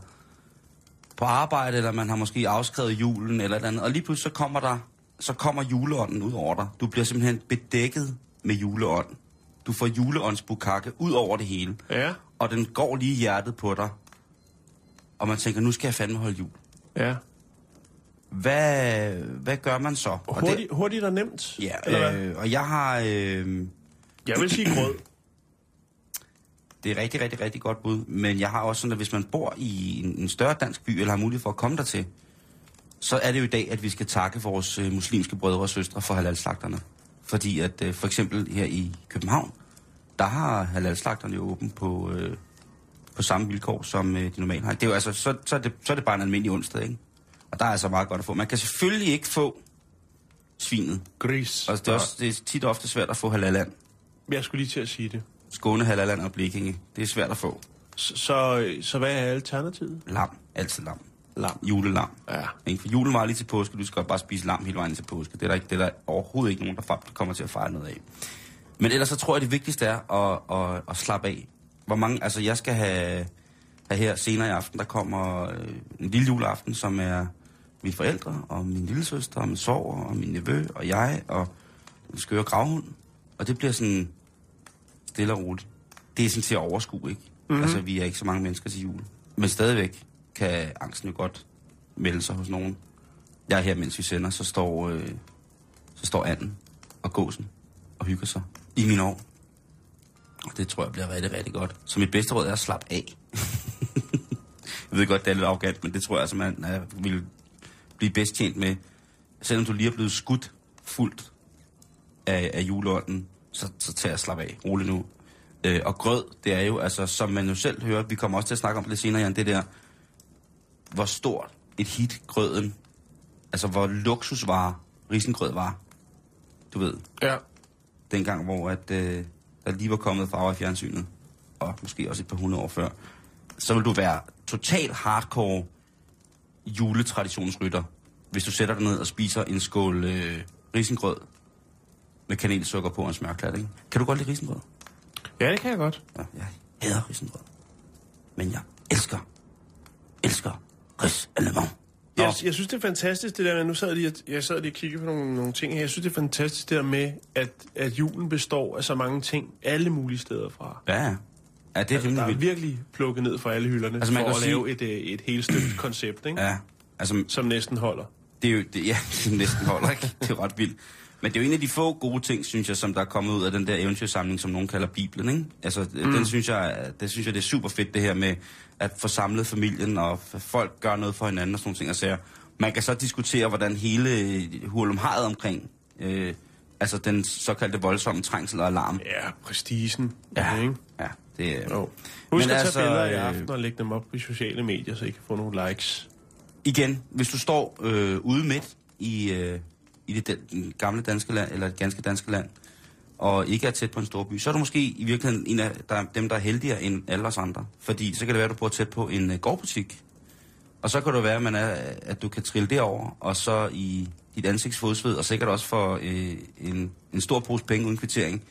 på arbejde, eller man har måske afskrevet julen, eller et andet. Og lige pludselig så kommer der, så kommer juleånden ud over dig. Du bliver simpelthen bedækket med juleånd. Du får juleåndsbukakke ud over det hele. Ja, Og den går lige i hjertet på dig. Og man tænker, nu skal jeg fandme holde jul. ja. Hvad, hvad gør man så? Og det- Hurtigt, og nemt. Ja, eller hvad? øh, og jeg har... Øh, Jeg vil sige grød. det er rigtig, rigtig, rigtig godt bud. Men jeg har også sådan, at hvis man bor i en, en større dansk by, eller har mulighed for at komme dertil, så er det jo i dag, at vi skal takke vores øh, muslimske brødre og søstre for halalslagterne. Fordi at øh, for eksempel her i København, der har halalslagterne jo åbent på, øh, på samme vilkår, som øh, de normalt har. Det er jo altså, så, så, er det, så er det bare en almindelig onsdag, ikke? Og der er altså meget godt at få. Man kan selvfølgelig ikke få svinet. Gris. Og det er, også, det er tit ofte svært at få halaland. Jeg skulle lige til at sige det. Skåne, Halland og Blikinge. Det er svært at få. Så, så, så hvad er alternativet? Lam. Altid lam. Lam. Julelam. Ja. Ikke? For julen var lige til påske. Du skal bare spise lam hele vejen til påske. Det er der, ikke, det er der overhovedet ikke nogen, der kommer til at fejre noget af. Men ellers så tror jeg, det vigtigste er at, at, at slappe af. Hvor mange... Altså, jeg skal have, have her senere i aften, der kommer øh, en lille juleaften, som er mine forældre, og min lille søster, og min sover, og min nevø, og jeg, og en skøre gravhund. Og det bliver sådan stille og roligt. Det er sådan til at overskue, ikke? Mm-hmm. Altså, vi er ikke så mange mennesker til jul. Men stadigvæk kan angsten jo godt melde sig hos nogen. Jeg er her, mens vi sender, så står, øh, så står anden og gåsen og hygger sig i min år. Og det tror jeg bliver rigtig, rigtig godt. Så mit bedste råd er at slappe af. jeg ved godt, det er lidt arrogant, men det tror jeg altså, man er, vil blive bedst tjent med. Selvom du lige er blevet skudt fuldt af, af juleånden, så, så tag at slappe af. Rolig nu. Øh, og grød, det er jo, altså, som man jo selv hører, vi kommer også til at snakke om det lidt senere, Jan, det der, hvor stort et hit grøden, altså hvor luksusvare risengrød var. Du ved, Ja. dengang, hvor at, øh, der lige var kommet farver i fjernsynet, og måske også et par hundrede år før, så vil du være total hardcore juletraditionsrytter, hvis du sætter dig ned og spiser en skål øh, risengrød med kanelsukker på og en smørklat, ikke? Kan du godt lide risengrød? Ja, det kan jeg godt. Ja, jeg hader risengrød. Men jeg elsker, elsker ris allemang. Jeg, jeg synes, det er fantastisk, det der med, nu sad jeg lige, jeg sad lige og kiggede på nogle, nogle ting her. Jeg synes, det er fantastisk det der med, at, at julen består af så mange ting, alle mulige steder fra. Ja, ja. Det er Altså, der er virkelig plukket ned fra alle hylderne, Altså, man for kan at sige- lave et, øh, et helt stykke koncept, ikke? Ja, altså, som næsten holder. det er jo, det, ja, er næsten holder, ikke? Det er ret vildt. Men det er jo en af de få gode ting, synes jeg, som der er kommet ud af den der eventyrsamling, som nogen kalder Bibelen, ikke? Altså, mm. den synes jeg, det synes jeg, det er super fedt, det her med at få samlet familien, og folk gør noget for hinanden og sådan nogle ting. Altså, man kan så diskutere, hvordan hele hurlumhajet omkring, øh, altså den såkaldte voldsomme trængsel og alarm. Ja, prestigen. Ja, Ikke? ja det. Jo. Husk Men at tage altså, billeder i øh, aften og lægge dem op på sociale medier, så I kan få nogle likes. igen, hvis du står øh, ude midt i, øh, i det gamle danske land, eller det ganske danske land, og ikke er tæt på en stor by, så er du måske i virkeligheden en af der, dem, der er heldigere end alle os andre. Fordi så kan det være, at du bor tæt på en øh, gårdbutik, og så kan det være, at, man er, at du kan trille derover, og så i dit ansigtsfodsved, og sikkert også for øh, en, en stor pose penge uden kvittering,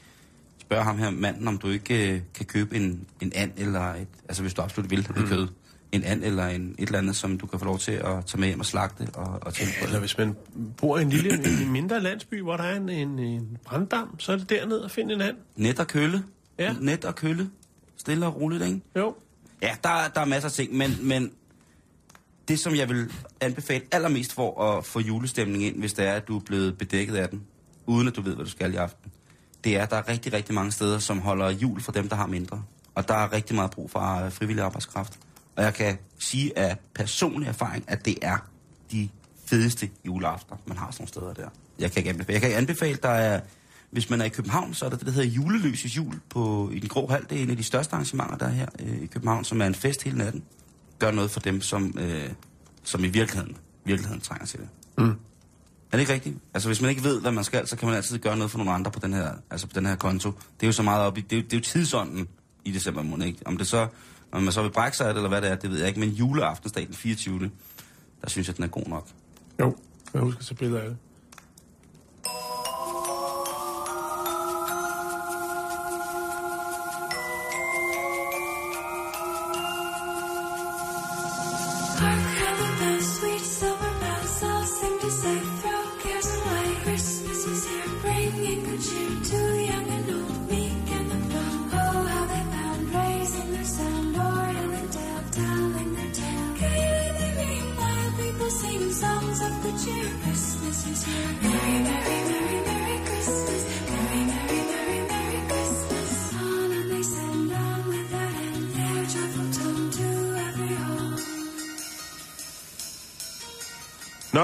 spørge ham her manden, om du ikke øh, kan købe en, en and, eller et, altså hvis du absolut vil have mm. kød, en and eller en, et eller andet, som du kan få lov til at tage med hjem og slagte og, og tænke på. Eller hvis man bor i en lille, en mindre landsby, hvor der er en, en, en branddam, så er det derned og finde en and. Net og kølle. Ja. Net og kølle. Stille og roligt, ikke? Jo. Ja, der, der er masser af ting, men, men det, som jeg vil anbefale allermest for at få julestemning ind, hvis det er, at du er blevet bedækket af den, uden at du ved, hvad du skal i aften, det er, at der er rigtig, rigtig mange steder, som holder jul for dem, der har mindre. Og der er rigtig meget brug for øh, frivillig arbejdskraft. Og jeg kan sige af personlig erfaring, at det er de fedeste juleafter, man har sådan nogle steder der. Jeg kan ikke anbefale. Jeg kan anbefale, der er, hvis man er i København, så er der det, der hedder Juleløses Jul på, i den grå hal. Det er en af de største arrangementer, der er her øh, i København, som er en fest hele natten. Gør noget for dem, som, øh, som i virkeligheden, virkeligheden trænger til det. Mm. Er det ikke rigtigt? Altså, hvis man ikke ved, hvad man skal, så kan man altid gøre noget for nogle andre på den her, altså på den her konto. Det er jo så meget op i, det er jo, det er jo tidsånden i december måned, ikke? Om det så, om man så vil brække sig af det, eller hvad det er, det ved jeg ikke. Men juleaftensdag den 24. Der synes jeg, den er god nok. Jo. Jeg husker så billeder af det.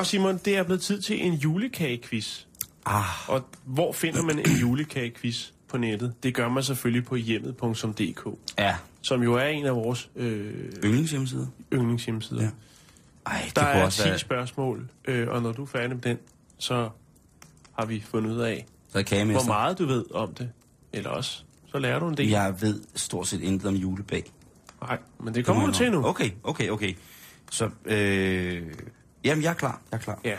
Nå Simon, det er blevet tid til en julekagequiz. Ah, Og hvor finder man en julekagequiz på nettet? Det gør man selvfølgelig på hjemmet.dk, ja. som jo er en af vores øh, Yndlingshjemmeside. yndlingshjemmesider. Ja. Ej, det Der er også 10 være... spørgsmål, øh, og når du er færdig med den, så har vi fundet ud af, hvor meget du ved om det. Eller også, så lærer du en del. Jeg ved stort set intet om julebag. Nej, men det kommer du til nu. Okay, okay, okay. Så, øh... Jamen, jeg er klar. Jeg er klar. Ja.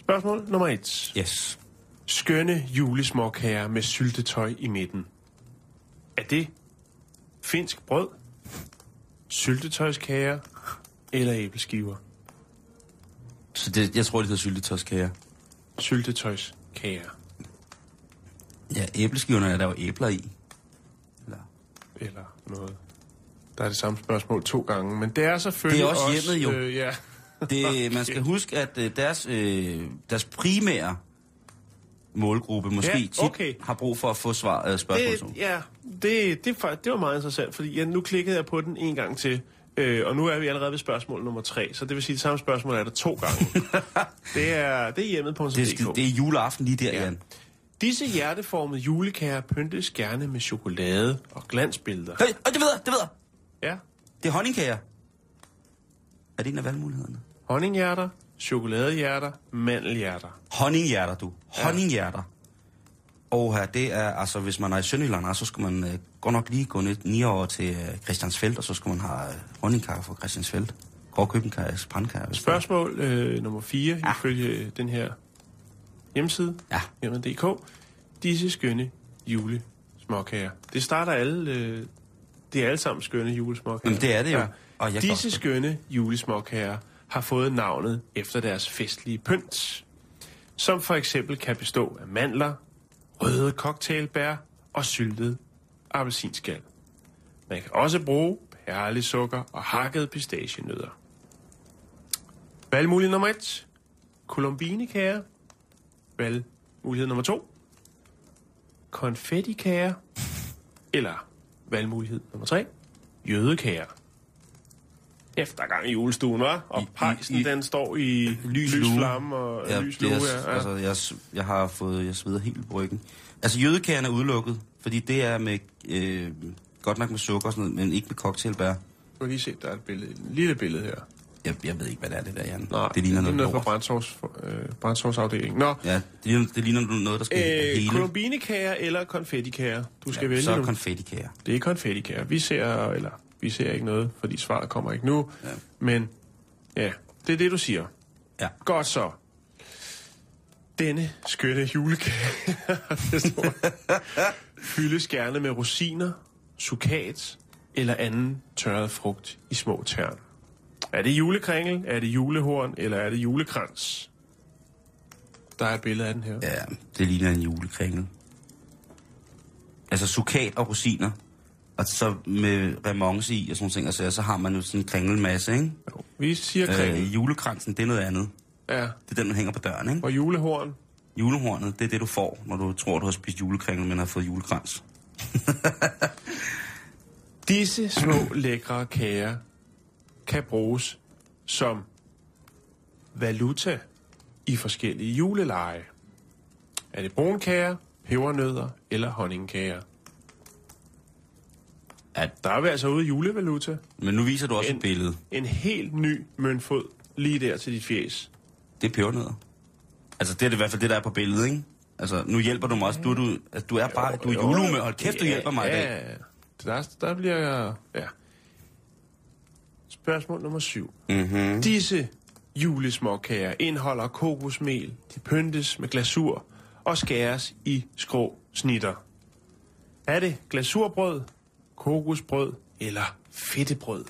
Spørgsmål nummer et. Yes. Skønne julesmåkager med syltetøj i midten. Er det finsk brød, syltetøjskager eller æbleskiver? Så det, jeg tror, det hedder syltetøjskager. Syltetøjskager. Ja, æbleskiverne er der jo æbler i. Eller... Eller noget. Der er det samme spørgsmål to gange, men det er selvfølgelig Det er også hjemmet, jo. Øh, ja. Det, man skal huske, at øh, deres, øh, deres primære målgruppe måske Ja, tit okay. har brug for at få svar, øh, spørgsmål. Det, ja, det, det, det var meget interessant, fordi ja, nu klikkede jeg på den en gang til, øh, og nu er vi allerede ved spørgsmål nummer tre, så det vil sige, at det samme spørgsmål er der to gange. det er, det er hjemmet på det, er, skide- det er juleaften lige der, Ja. Jan. Disse hjerteformede julekager pyntes gerne med chokolade og glansbilleder. Hey, og det ved jeg, det ved jeg. Ja, Det er honningkager. Er det en af valgmulighederne? Honninghjerter, chokoladehjerter, mandelhjerter. Honninghjerter, du. Honninghjerter. Og her, det er, altså, hvis man er i Sønderjylland, så skulle man øh, godt nok lige gå ned, ni år til øh, Christiansfeldt, og så skulle man have øh, honningkager fra Christiansfeldt. Gå og købe en er. Spørgsmål øh, nummer 4, ja. ifølge den her hjemmeside, Ja. hjemmet.dk. Disse skønne julesmåkager. Det starter alle, øh, det er alle sammen skønne julesmåkager. Jamen, det er det jo. Og jeg Disse skønne julesmåkager har fået navnet efter deres festlige pynt, som for eksempel kan bestå af mandler, røde cocktailbær og syltet appelsinskal. Man kan også bruge perlesukker og hakket pistacienødder. Valgmulighed nummer 1. Colombinekager. Valgmulighed nummer 2. Konfettikager. Eller valgmulighed nummer 3. Jødekager. Efter gang i julestuen, var Og I- pejsen, i- den står i lys, lue. flamme og Ja, lys det lue. er, Ja, altså, jeg, jeg har fået, jeg sveder helt på ryggen. Altså, jødekagerne er udelukket, fordi det er med, øh, godt nok med sukker og sådan noget, men ikke med cocktailbær. Du kan lige se, der er et billede, et lille billede her. Jeg, jeg ved ikke, hvad det er, det der, Jan. Nej, det ligner noget, noget fra brændsovs, øh, brændsovsafdelingen. Nå, Ja, det ligner, det ligner noget, der skal øh, hele. colombinekager eller konfettikager? Du skal ja, vælge så er nu. konfettikager. Det er konfettikager. Vi ser, eller vi ser ikke noget, fordi svaret kommer ikke nu. Ja. Men ja, det er det, du siger. Ja. Godt så. Denne skønne julekage fyldes gerne med rosiner, sukat eller anden tørret frugt i små tern. Er det julekringel, er det julehorn eller er det julekrans? Der er et billede af den her. Ja, det ligner en julekringel. Altså sukat og rosiner. Og så med remonce i og sådan ting, altså, så har man jo sådan en kringelmasse, ikke? Jo, Vi siger kringel. Øh, julekransen, det er noget andet. Ja. Det er den, man hænger på døren, ikke? Og julehorn. Julehornet, det er det, du får, når du tror, du har spist julekringel, men har fået julekrans. Disse små lækre kager kan bruges som valuta i forskellige juleleje. Er det brunkager, pebernødder eller honningkager? Ja. Der er vi altså ude i julevaluta. Men nu viser du også En- et billede. En helt ny møntfod lige der til dit fjes. Det er pebernødder. Altså, det er det i hvert fald det, der er på billedet, ikke? Altså, nu hjælper du mig også. Du, du, altså, du er bare, du er julehumør. Hold kæft, du hjælper mig i dag. Ja, der, der bliver jeg... Ja. Spørgsmål nummer syv. Mm-hmm. Disse julesmåkager indeholder kokosmel, de pyntes med glasur og skæres i skrå snitter. Er det glasurbrød, kokosbrød eller fedtebrød?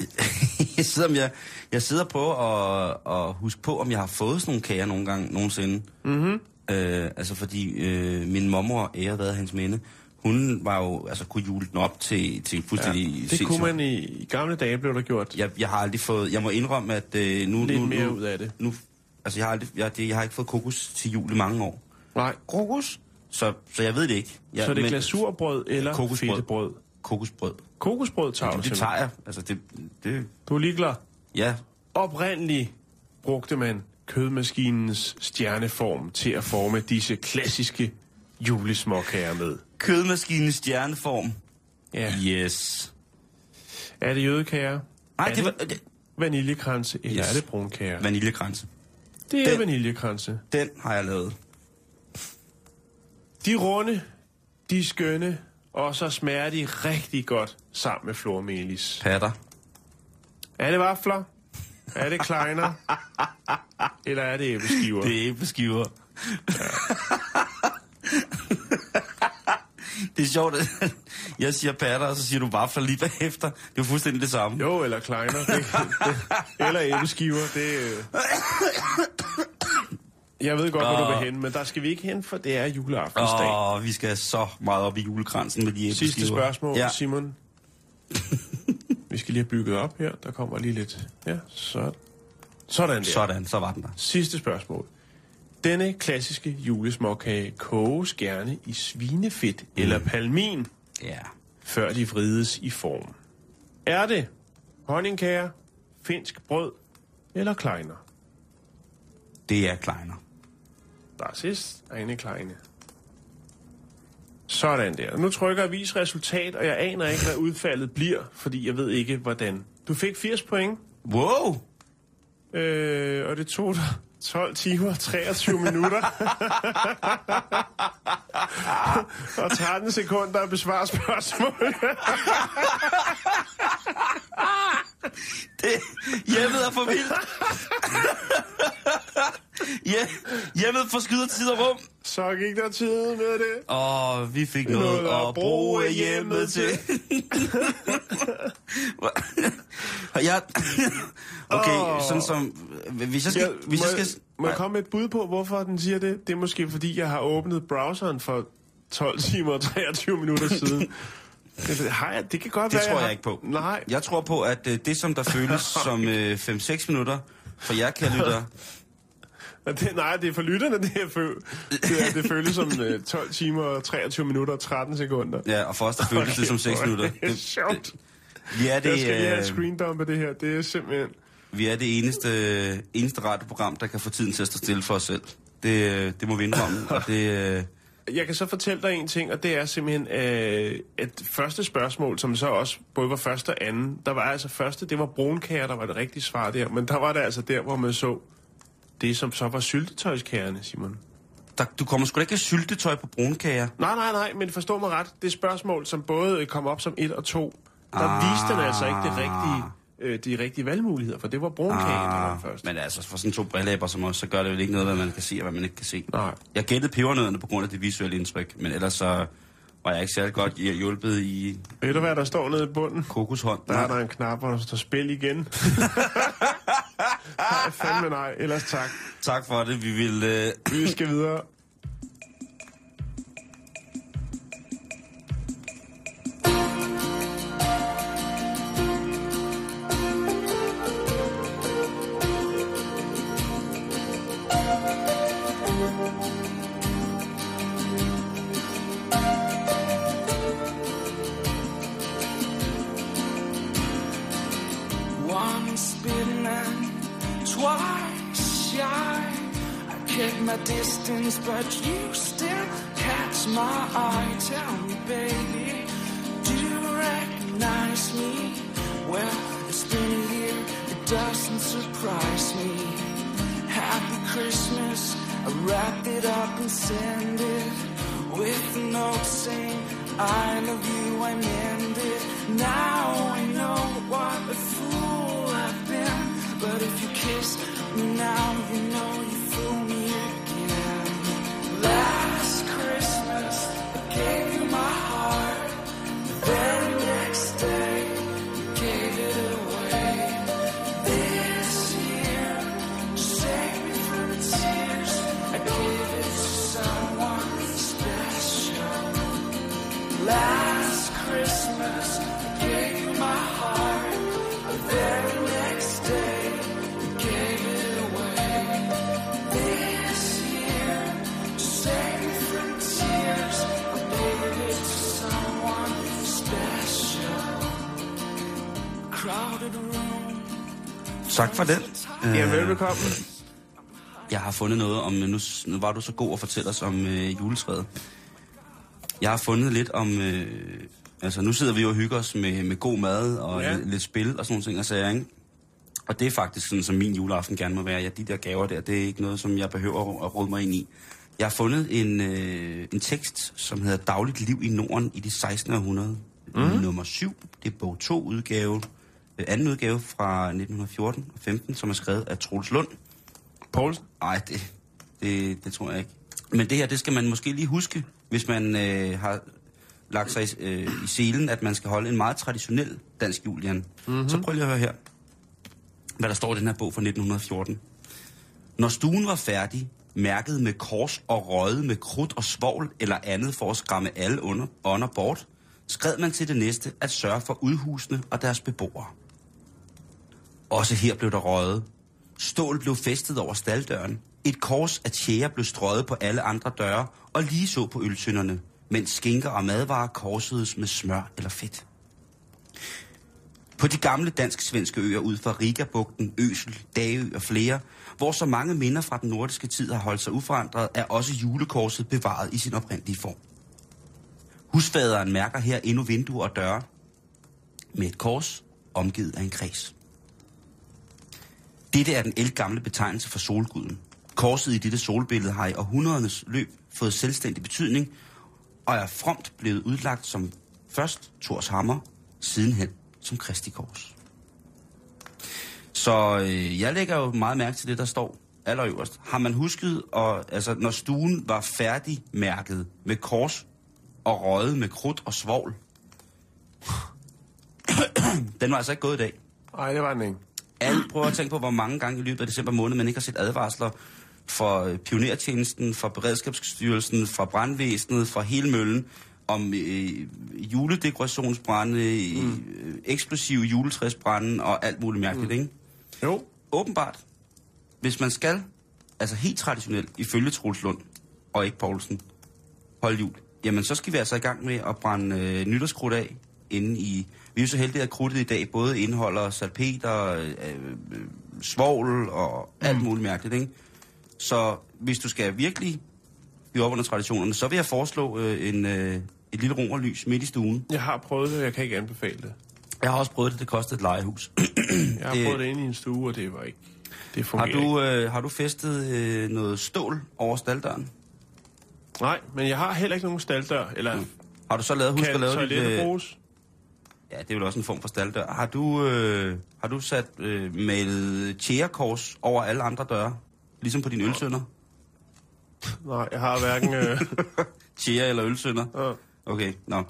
jeg sidder, jeg, jeg sidder på at, at huske på, om jeg har fået sådan nogle kager nogle gange, nogensinde. Mm-hmm. Øh, altså fordi øh, min mormor, ære været hans minde, hun var jo, altså kunne jule den op til, til fuldstændig Det kunne sindssygt. man i, i gamle dage, blev der gjort. Jeg, jeg har aldrig fået, jeg må indrømme, at øh, nu... Lidt nu, mere nu, ud af det. Nu, altså jeg har, aldrig, jeg, det, jeg har ikke fået kokos til jul i mange år. Nej. Kokos? Så, så jeg ved det ikke. Jeg, Så er det men- glasurbrød eller Kokosbrød. fedtebrød? Kokosbrød. Kokosbrød tager du Det, det tager jeg. Altså det, det, Du er ligeglad. ja, Oprindeligt brugte man kødmaskinens stjerneform til at forme disse klassiske julesmåkager med. kødmaskinens stjerneform. Ja. Yes. Er det jødekager? Nej, er det var det vaniljekranse, eller Yes. er det brunkager? vaniljekranse. Det er Den- vaniljekranse. Den har jeg lavet. De runde, de skønne, og så smager de rigtig godt sammen med flormelis. Patter. Er det vafler? Er det kleiner? Eller er det æbleskiver? Det er æbleskiver. det er sjovt, at jeg siger patter, og så siger du vafler lige bagefter. Det er fuldstændig det samme. Jo, eller kleiner. Det, det, eller æbleskiver. Det, øh. Jeg ved godt, hvor du vil hen, men der skal vi ikke hen, for det er juleaftensdag. Åh, vi skal så meget op i julekransen med de æbleskiver. Sidste spørgsmål, Ja. ja. Simon. vi skal lige have bygget op her. Der kommer lige lidt. Ja, så. Sådan der. Sådan, så var den der. Sidste spørgsmål. Denne klassiske julesmåkage koges gerne i svinefedt mm. eller palmin, Ja. før de vrides i form. Er det honningkager, finsk brød eller kleiner? Det er kleiner. Das ist eine kleine. Sådan der. Nu trykker jeg vis resultat, og jeg aner ikke, hvad udfaldet bliver, fordi jeg ved ikke, hvordan. Du fik 80 point, Wow! øh, og det tog dig 12 timer og 23 minutter. og 13 sekunder at besvare spørgsmålet. Det, hjemmet er for vildt. ja, hjemmet forskyder tid og rum. Så gik der tid med det. Og vi fik noget, Noget at bruge hjemmet til. Jeg... Okay, sådan som... Hvis jeg skal... Jeg, Hvis må, jeg, skal må jeg komme med et bud på, hvorfor den siger det? Det er måske, fordi jeg har åbnet browseren for 12 timer og 23 minutter siden. Det, har jeg, det kan godt det være, tror jeg har- ikke på. Nej, Jeg tror på, at øh, det, som der føles som øh, 5-6 minutter, for jer kan lytter, Og det, nej, det er for lytterne, det her føl. Det, er, det føles som øh, 12 timer og 23 minutter og 13 sekunder. ja, og for os, der føles det som 6 hvor er minutter. Det er sjovt. Vi er Jeg det, skal lige have øh, screendumpe det her. Det er simpelthen... vi er det eneste, eneste radioprogram, der kan få tiden til at stå stille for os selv. Det, øh, det må vi indrømme, og det... Jeg kan så fortælle dig en ting, og det er simpelthen øh, et første spørgsmål, som så også både var første og anden. Der var altså første, det var brunkager, der var det rigtige svar der, men der var det altså der, hvor man så det, som så var syltetøjskagerne, Simon. Der, du kommer sgu da ikke have syltetøj på brunkager. Nej, nej, nej, men forstå mig ret. Det spørgsmål, som både kom op som et og to, der ah. viste den altså ikke det rigtige, øh, de rigtige valgmuligheder, for det var brunkagen, der var først. Men altså, for sådan to brilleæber som os, så gør det jo ikke noget, hvad man kan se og hvad man ikke kan se. Nej. Jeg gættede pebernødderne på grund af det visuelle indtryk, men ellers så var jeg ikke særlig godt hjulpet i Ved du, hvad der står nede i bunden? kokoshånd. Der er der en knap, hvor der står spil igen. nej, fandme nej. Ellers tak. Tak for det. Vi vil... Øh... Vi skal videre. Distance, but you still catch my eye. Tell me, baby, do you recognize me? Well, it's been a year, it doesn't surprise me. Happy Christmas, I wrapped it up and sent it with a note saying, I love you, I meant it. Now I know what Tak for den. Ja, Øh, velbekomme. Jeg har fundet noget om, nu, nu var du så god at fortælle os om øh, juletræet. Jeg har fundet lidt om, øh, altså nu sidder vi jo og hygger os med, med god mad og Ja. ja. lidt spil og sådan nogle ting, og sager, ikke? Og det er faktisk sådan, som min juleaften gerne må være. Ja, de der gaver der, det er ikke noget, som jeg behøver at- råde mig ind i. Jeg har fundet en, øh, en tekst, som hedder Dagligt liv i Norden i det 16. århundrede. Mm. Nummer 7. Det er bog 2 udgave. Øh, anden udgave fra 1914 og 15, som er skrevet af Troels Lund. Poulsen? Nej, det, det, det tror jeg ikke. Men det her, det skal man måske lige huske, hvis man øh, har lagt sig i, øh, i selen, at man skal holde en meget traditionel dansk jul, Jan. Mm-hmm. Så prøv lige at høre her, hvad der står i den her bog fra 1914. Når stuen var færdig, mærket med kors og røget med krudt og svovl eller andet for at skræmme alle under, ånder bort, skred man til det næste at sørge for udhusene og deres beboere. Også her blev der røget. Stål blev festet over staldøren. Et kors af tjære blev strøget på alle andre døre, og lige så på ølsynderne, mens skinker og madvarer korsedes med smør eller fedt. På de gamle dansk-svenske øer ud for Rigabugten, Øsel, Dagø og flere, hvor så mange minder fra den nordiske tid har holdt sig uforandret, er også julekorset bevaret i sin oprindelige form. Husfaderen mærker her endnu vinduer og døre med et kors omgivet af en kreds. Dette er den elgamle betegnelse for solguden. Korset i dette solbillede har i århundredernes løb fået selvstændig betydning, og er fromt blevet udlagt som først Thors hammer, sidenhen som Kristi kors. Så øh, jeg lægger jo meget mærke til det, der står allerøverst. Har man husket, og, altså, når stuen var færdigmærket med kors og røget med krudt og svovl, den var altså ikke gået i dag. Nej, det var den ikke. Alle prøver at tænke på, hvor mange gange i løbet af december måned, man ikke har set advarsler for øh, pionertjenesten, for Beredskabsstyrelsen, fra brandvæsenet, fra hele møllen, om øh, juledekorationsbrænde, mm. øh, eksplosive juletræsbrænde og alt muligt mærkeligt, mm. ikke? Jo. Åbenbart, hvis man skal, altså helt traditionelt, ifølge Troels Lund og ikke Poulsen, holde jul, jamen så skal vi altså i gang med at brænde øh, nytårskrudt af inde i... Vi er jo så heldige, at krudtet i dag både indeholder salpeter, øh, øh, svovl og alt muligt mærkeligt, ikke? Så hvis du skal virkelig blive op under traditionerne, så vil jeg foreslå øh, en, øh, et lille romerlys midt i stuen. Jeg har prøvet det, og jeg kan ikke anbefale det. Jeg har også prøvet det, det kostede et legehus. Jeg har Det- prøvet det inde i en stue, og det var ikke... Det har, du, øh, har du festet øh, noget stål over staldøren? Nej, men jeg har heller ikke nogen staldør. Eller Mm. Har du så lavet, husk kan at lave dit, øh? Ja, det er vel også en form for staldør. Har du, øh, har du sat øh, malet tjærekors over alle andre døre? Ligesom på dine ølsønder? Nej, jeg har hverken... Øh, Tjære eller ølsønder? øh, Okay, nå.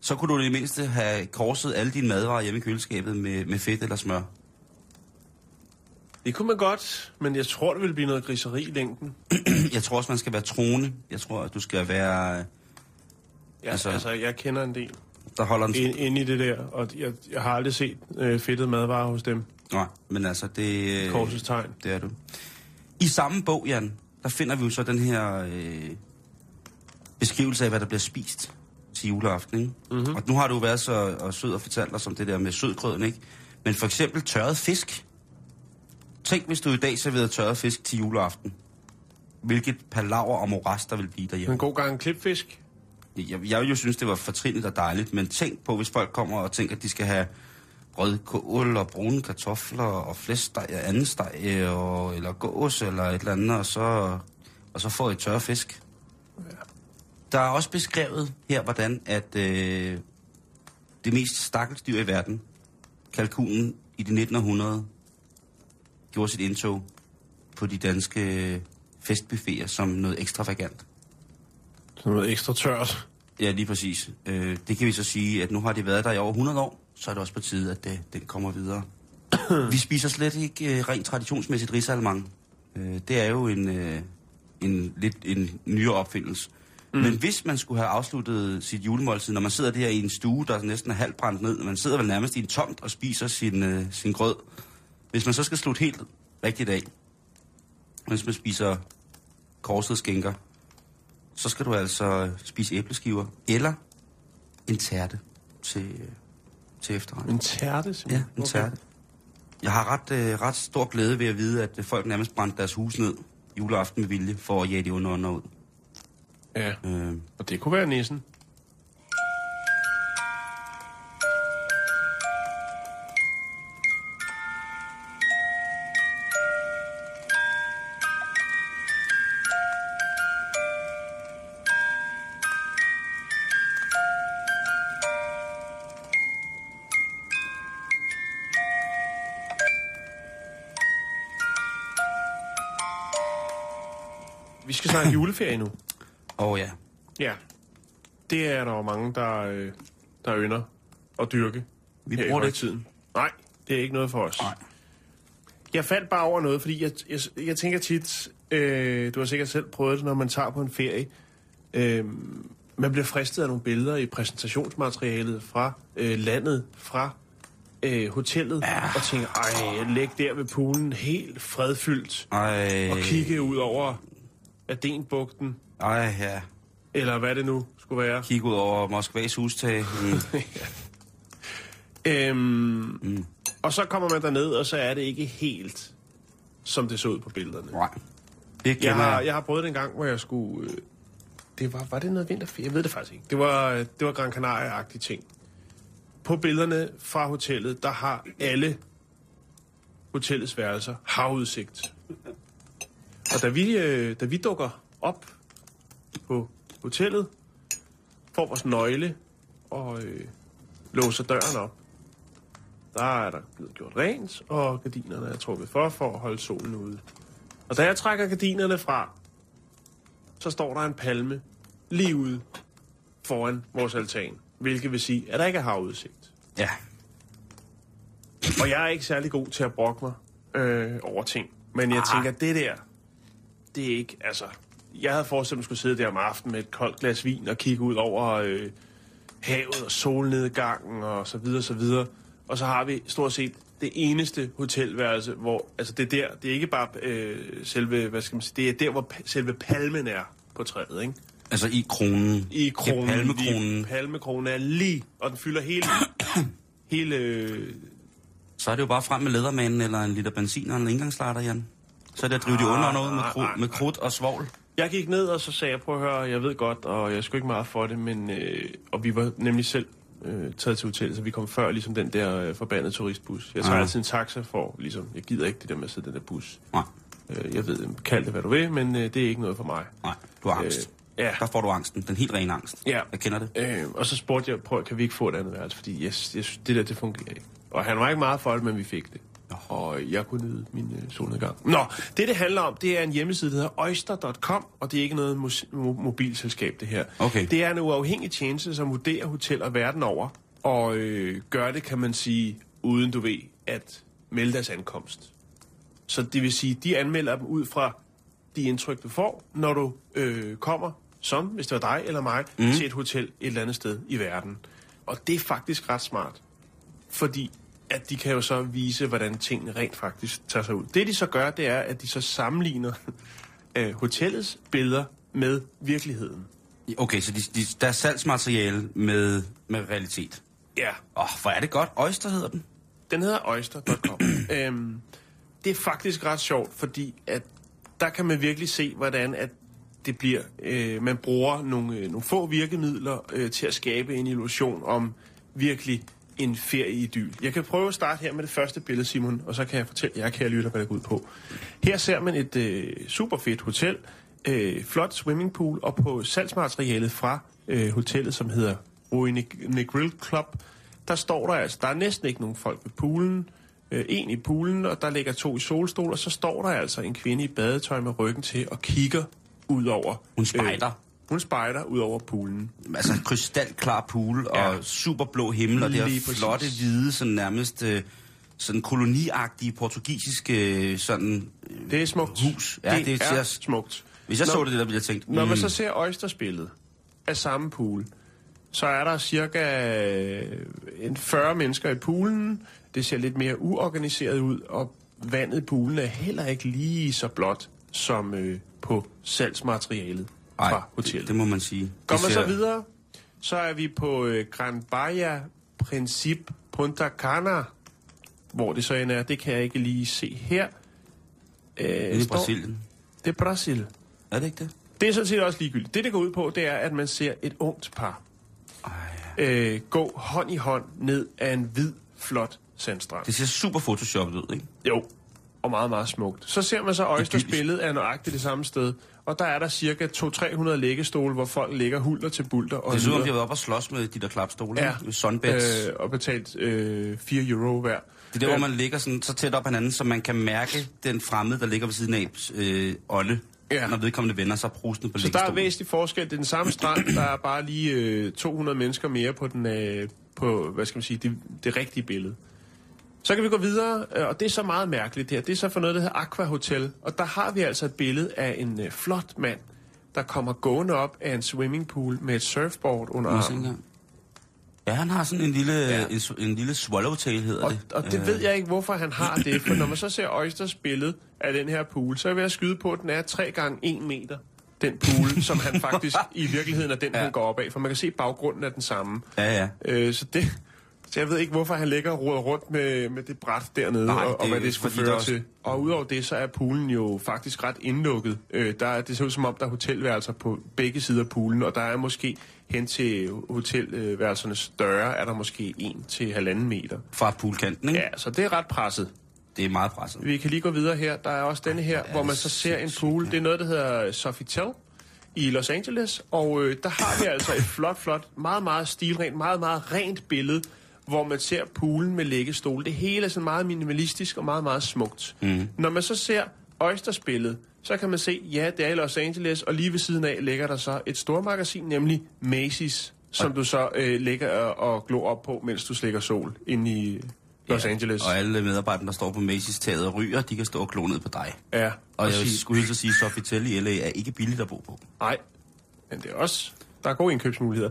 Så kunne du i det mindste have korset alle dine madvarer hjemme i køleskabet med, med fedt eller smør. det kunne man godt, men jeg tror, det ville blive noget griseri i længden. Jeg tror også, man skal være troende. Jeg tror, at du skal være... Ja, Altså- altså, altså, jeg kender en del Der holder en... ind, inde i det der, og jeg, jeg har aldrig set øh, fedtet madvarer hos dem. Nej, men altså, det... øh, Korsets tegn. Det er du. I samme bog, Jan, der finder vi jo så den her øh, beskrivelse af, hvad der bliver spist til juleaften. Ikke? Mm-hmm. Og nu har du været så og sød og fortalt os om det der med sødgrøden, ikke? Men for eksempel tørret fisk. Tænk, hvis du i dag serverede tørret fisk til juleaften. Hvilket palaver og moras, der vil blive derhjemme. En god gang klipfisk. Jeg, jeg jo synes, det var fortrinligt og dejligt, men tænk på, hvis folk kommer og tænker, at de skal have rødkål og brune kartofler og flæskesteg og anden steg, og, eller gås eller et eller andet, og så, og så får I tørre fisk. Der er også beskrevet her, hvordan at øh, det mest stakkels dyr i verden, kalkunen i det 1900, gjorde sit indtog på de danske festbuffeter som noget ekstravagant. Sådan noget ekstra tørt. Ja, lige præcis. Øh, det kan vi så sige, at nu har de været der i over 100 år, så er det også på tide, at det, den kommer videre. vi spiser slet ikke øh, rent traditionsmæssigt risalemang. Øh, det er jo en, øh, en lidt en nyere opfindelse. Mm. Men hvis man skulle have afsluttet sit julemåltid, når man sidder der i en stue, der næsten er halvt brændt ned, man sidder vel nærmest i en tomt og spiser sin, øh, sin grød. Hvis man så skal slutte helt rigtigt af, hvis man spiser korset skænker, så skal du altså spise æbleskiver eller en tærte til, til efterret. En tærte, Ja, simpelthen? en tærte. Jeg har ret, øh, ret stor glæde ved at vide, at øh, folk nærmest brændte deres hus ned juleaften med vilje for at jage de onde ånder ud. Ja, Øh, og det kunne være nissen. Snakke juleferie nu. og ja, Ja, det er der jo mange, der, øh, der ynder at dyrke. Vi bruger det ikke. højtiden. Nej, det er ikke noget for os. Nej. Jeg faldt bare over noget, fordi jeg, jeg, jeg tænker tit, øh, du har sikkert selv prøvet det, når man tager på en ferie. Øh, man bliver fristet af nogle billeder i præsentationsmaterialet fra øh, landet, fra øh, hotellet, ja. og tænker, ej, læg der ved poolen helt fredfyldt, ej, og kigge ud over Adenbugten, ej, ja. eller hvad det nu skulle være. Kig ud over Moskvas hustag. Mm. Øhm, mm. Og så kommer man derned, og så er det ikke helt, som det så ud på billederne. Nej. Det Jeg har, jeg. jeg har prøvet det en gang, hvor jeg skulle... Øh, det var, var det noget vinterferie? Jeg ved det faktisk ikke. Det var, øh, det var Gran Canaria-agtige ting. På billederne fra hotellet, der har alle hotellets værelser havudsigt. Og da vi, øh, da vi dukker op på hotellet, får vores nøgle og øh, låser døren op, der er der blevet gjort rent, og gardinerne er trukket for, for at holde solen ude. Og da jeg trækker gardinerne fra, så står der en palme lige ude foran vores altan. Hvilket vil sige, at der ikke er havudsigt. Ja. Og jeg er ikke særlig god til at brokke mig øh, over ting. Men jeg tænker, det der, det er ikke, altså... Jeg havde forestillet mig, at skulle sidde der om aftenen med et koldt glas vin og kigge ud over øh, havet og solnedgangen og så videre, så videre. Og så har vi stort set det eneste hotelværelse, hvor, altså det er der, det er ikke bare øh, selve, hvad skal man sige, det er der, hvor selve palmen er på træet, ikke? Altså i kronen. I kronen. palmekronen. Lige, palmekronen er lige, og den fylder hele, hele, øh, Så er det jo bare frem med lædermanden eller en liter benzin og en indgangsstarter, Jan. Så er det at drive de under noget med, kru- nej, med krudt og svovl. Jeg gik ned, og så sagde jeg, prøv at høre, jeg ved godt, og jeg skulle ikke meget for det, men... Øh, og vi var nemlig selv øh, taget til hotellet, så vi kom før ligesom den der øh, forbandede turistbus. Jeg tager Ah. altid en taxa for, ligesom, jeg gider ikke det der med at sidde i den der bus. Nej, Øh, jeg ved, kald det hvad du vil, men øh, det er ikke noget for mig. nej, du har angst. Øh, ja. Der får du angsten. Den helt rene angst. Ja. Jeg kender det. Øh, og så spurgte jeg, prøv, kan vi ikke få et andet værelse, fordi yes, yes, det der, det fungerer ikke. Og han var ikke meget for det, men vi fik det. Og jeg kunne nyde min øh, solnedgang. Nå, det det handler om, det er en hjemmeside, der hedder oyster.com, og det er ikke noget mus- mo- mobilselskab, det her. Okay. Det er en uafhængig tjeneste, som vurderer hoteller verden over, og øh, gør det, kan man sige, uden du ved, at melde deres ankomst. Så det vil sige, de anmelder dem ud fra de indtryk, du får, når du øh, kommer, som hvis det var dig eller mig, mm. til et hotel et eller andet sted i verden. Og det er faktisk ret smart, fordi at de kan jo så vise, hvordan tingene rent faktisk tager sig ud. Det de så gør, det er, at de så sammenligner øh, hotellets billeder med virkeligheden. Okay, så de, de, der er salgsmateriale med, med realitet. Ja, Åh, oh, hvor er det godt. Oyster hedder den. Den hedder oyster.com. øhm, det er faktisk ret sjovt, fordi at der kan man virkelig se, hvordan at det bliver. Øh, man bruger nogle, øh, nogle få virkemidler øh, til at skabe en illusion om virkelig en ferieidyl. Jeg kan prøve at starte her med det første billede, Simon, og så kan jeg fortælle jer, kære lytter, hvad det går ud på. Her ser man et øh, super fedt hotel, øh, flot swimmingpool, og på salgsmaterialet fra øh, hotellet, som hedder Ruine Grill Club, der står der altså, der er næsten ikke nogen folk ved poolen, øh, en i poolen, og der ligger to i solstol, og så står der altså en kvinde i badetøj med ryggen til og kigger ud over... Hun spejder. Øh, hun spejder ud over poolen. Altså en krystalklar pool Ja. og superblå himmel, og det her præcis. flotte, hvide, sådan nærmest øh, sådan koloniagtige portugisiske øh, sådan... Øh, Det er smukt. Hus. Ja, det, det er ser- smukt. hvis jeg Nå, så det, der ville jeg tænkt... Når man mm, så ser Oysterspillet af samme pool, så er der cirka en 40 mennesker i poolen. Det ser lidt mere uorganiseret ud, og vandet i poolen er heller ikke lige så blåt som øh, på salgsmaterialet ej, fra det, hotellet. det må man sige. Går Det man ser- så videre, så er vi på øh, Gran Baia Princip Punta Cana. Hvor det så end er, det kan jeg ikke lige se her. Øh, Det er står- Brasilien. Det er Brasil. Er det ikke det? Det er sådan set også ligegyldigt. Det, det går ud på, det er, at man ser et ungt par Ej, øh, gå hånd i hånd ned ad en hvid, flot sandstrand. det ser super photoshoppet ud, ikke? Jo, og meget, meget smukt. Så ser man så Øjsters Idyllisk. billede af nøjagtigt det samme sted. Og der er der cirka 200-300 læggestole, hvor folk ligger hulter til bulter. Og Det ud, om de har været op og slås med de der klapstole, Ja. Sunbeds. øh, og betalt øh, 4 euro hver. Det er der, hvor man ligger sådan, så tæt op hinanden, så man kan mærke den fremmede, der ligger ved siden af øh, ånde. Ja. Når vedkommende vender sig prusende på Så der er væsentlig forskel. Det er den samme strand. Der er bare lige øh, 200 mennesker mere på, den, øh, på hvad skal man sige, det, det rigtige billede. Så kan vi gå videre, øh, og det er så meget mærkeligt her. Det er så for noget, der hedder Aqua Hotel. Og der har vi altså et billede af en øh, flot mand, der kommer gående op af en swimmingpool med et surfboard under armen. Ja, han har sådan en lille, Ja. en, en lille swallowtail, hedder Og, det. og det ved jeg ikke, hvorfor han har det. For når man så ser Øjsters billede af den her pool, så er jeg ved at skyde på, at den er 3 gange 1 meter. Den pool, som han faktisk i virkeligheden er den. Ja. han går op af. For man kan se, at baggrunden er den samme. Ja, ja. Øh, så det... Så jeg ved ikke, hvorfor han ligger og roder rundt med, med det bræt dernede, Nej, og, og det er hvad det skulle føre også- til. Og udover det, så er poolen jo faktisk ret indlukket. Øh, der er, det ser ud som om, der er hotelværelser på begge sider af poolen, og der er måske hen til hotelværelsernes døre, er der måske 1 til halvanden meter. Fra poolkanten, ikke? Ja, så det er ret presset. Det er meget presset. Vi kan lige gå videre her. Der er også denne her, er hvor man så ser en pool. ja. Det er noget, der hedder Sofitel i Los Angeles. Og øh, der har vi altså et flot, flot, meget, meget stilrent, meget, meget rent billede, hvor man ser poolen med læggestol. Det hele er sådan meget minimalistisk og meget, meget smukt. Mm. Når man så ser Øjsters billede, så kan man se, ja, det er i Los Angeles, og lige ved siden af ligger der så et stormagasin, nemlig Macy's, som du så øh, ligger og, og glor op på, mens du slikker sol inde i Los Ja, Angeles. Og alle medarbejdere, der står på Macy's taget og ryger, de kan stå og glo ned på dig. Ja, Og jeg præcis. skulle at sige, at Sofitel i LA er ikke billigt at bo på. Nej, men det er også... Der er gode indkøbsmuligheder.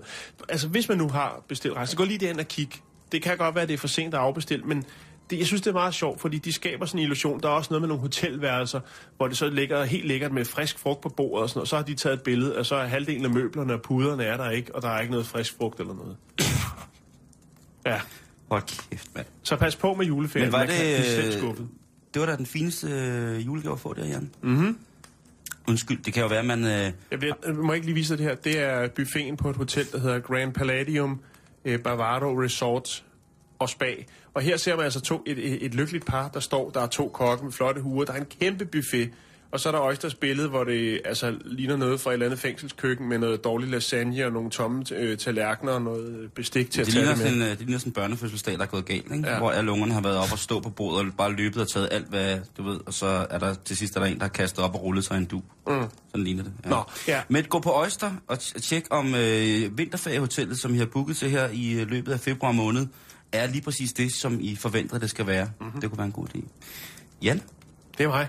Altså, hvis man nu har bestilt rejse, så gå lige derind og kig. Det kan godt være, at det er for sent at afbestille, men det, jeg synes, det er meget sjovt, fordi de skaber sådan en illusion. Der er også noget med nogle hotelværelser, hvor det så ligger helt lækkert med frisk frugt på bordet og sådan noget. Så har de taget et billede, og så er halvdelen af møblerne og puderne er der ikke, og der er ikke noget frisk frugt eller noget. Ja, Hold kæft, mand. så pas på med juleferien. Men var Man kan blive selv det... Det var da den fineste øh, julegave at få der, Jan. Mm-hmm. Undskyld, det kan jo være, man... Øh, Jeg, bliver, jeg må ikke lige vise dig det her. Det er buffeten på et hotel, der hedder Grand Palladium øh, Bavaro Resort og Spa. Og her ser man altså to, et, et, et lykkeligt par, der står. Der er to kokke med flotte huer. Der er en kæmpe buffet. Og så er der Øjsters billede, hvor det altså ligner noget fra et eller andet fængselskøkken med noget dårlig lasagne og nogle tomme øh, tallerkener og noget bestik til at det, tage ligner det med. sådan, øh, det ligner sådan en børnefødselsdag, der er gået galt, ikke? Ja. Hvor alle ungerne har været op og stå på bordet og bare løbet og taget alt, hvad du ved. Og så er der til sidst er der en, der har kastet op og rullet sig en du. Mm. Sådan ligner det. Ja. Nå, ja. Men gå på Oyster og tjek om øh, vinterferiehotellet, som I har booket til her i øh, løbet af februar måned, er lige præcis det, som I forventer, det skal være. Mm-hmm. Det kunne være en god idé. Jan, Det er mig.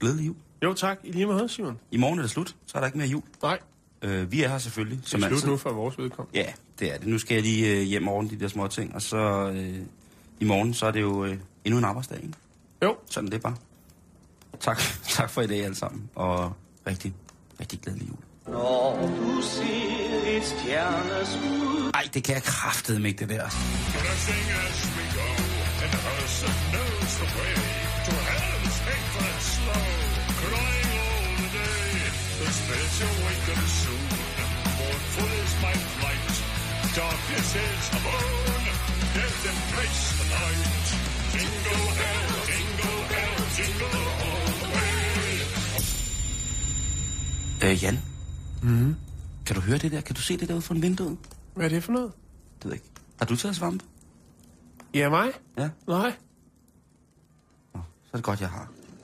glædelig jul. Jo tak, i lige måde, Simon. I morgen er det slut, så er der ikke mere jul. Nej, Øh, vi er her selvfølgelig, det som er slut altid. nu for vores vedkommende. Ja, det er det. Nu skal jeg lige øh, hjem ordne de der små ting, og så øh, i morgen, så er det jo øh, endnu en arbejdsdag, ikke? Jo, Sådan er det bare. Tak, tak for i dag alle sammen, og rigtig, rigtig glædelig jul. Når du ser et stjerneskud Ej, det kan jeg kraftedeme ikke, det der. Øh, Jan? Mm. Kan du høre det der? Kan du se det derude fra vinduet? hvad er det for noget? Det ved jeg ikke. Har du taget svampe? Ja, mig? Ja. Nej. Nå, så er det godt, jeg har.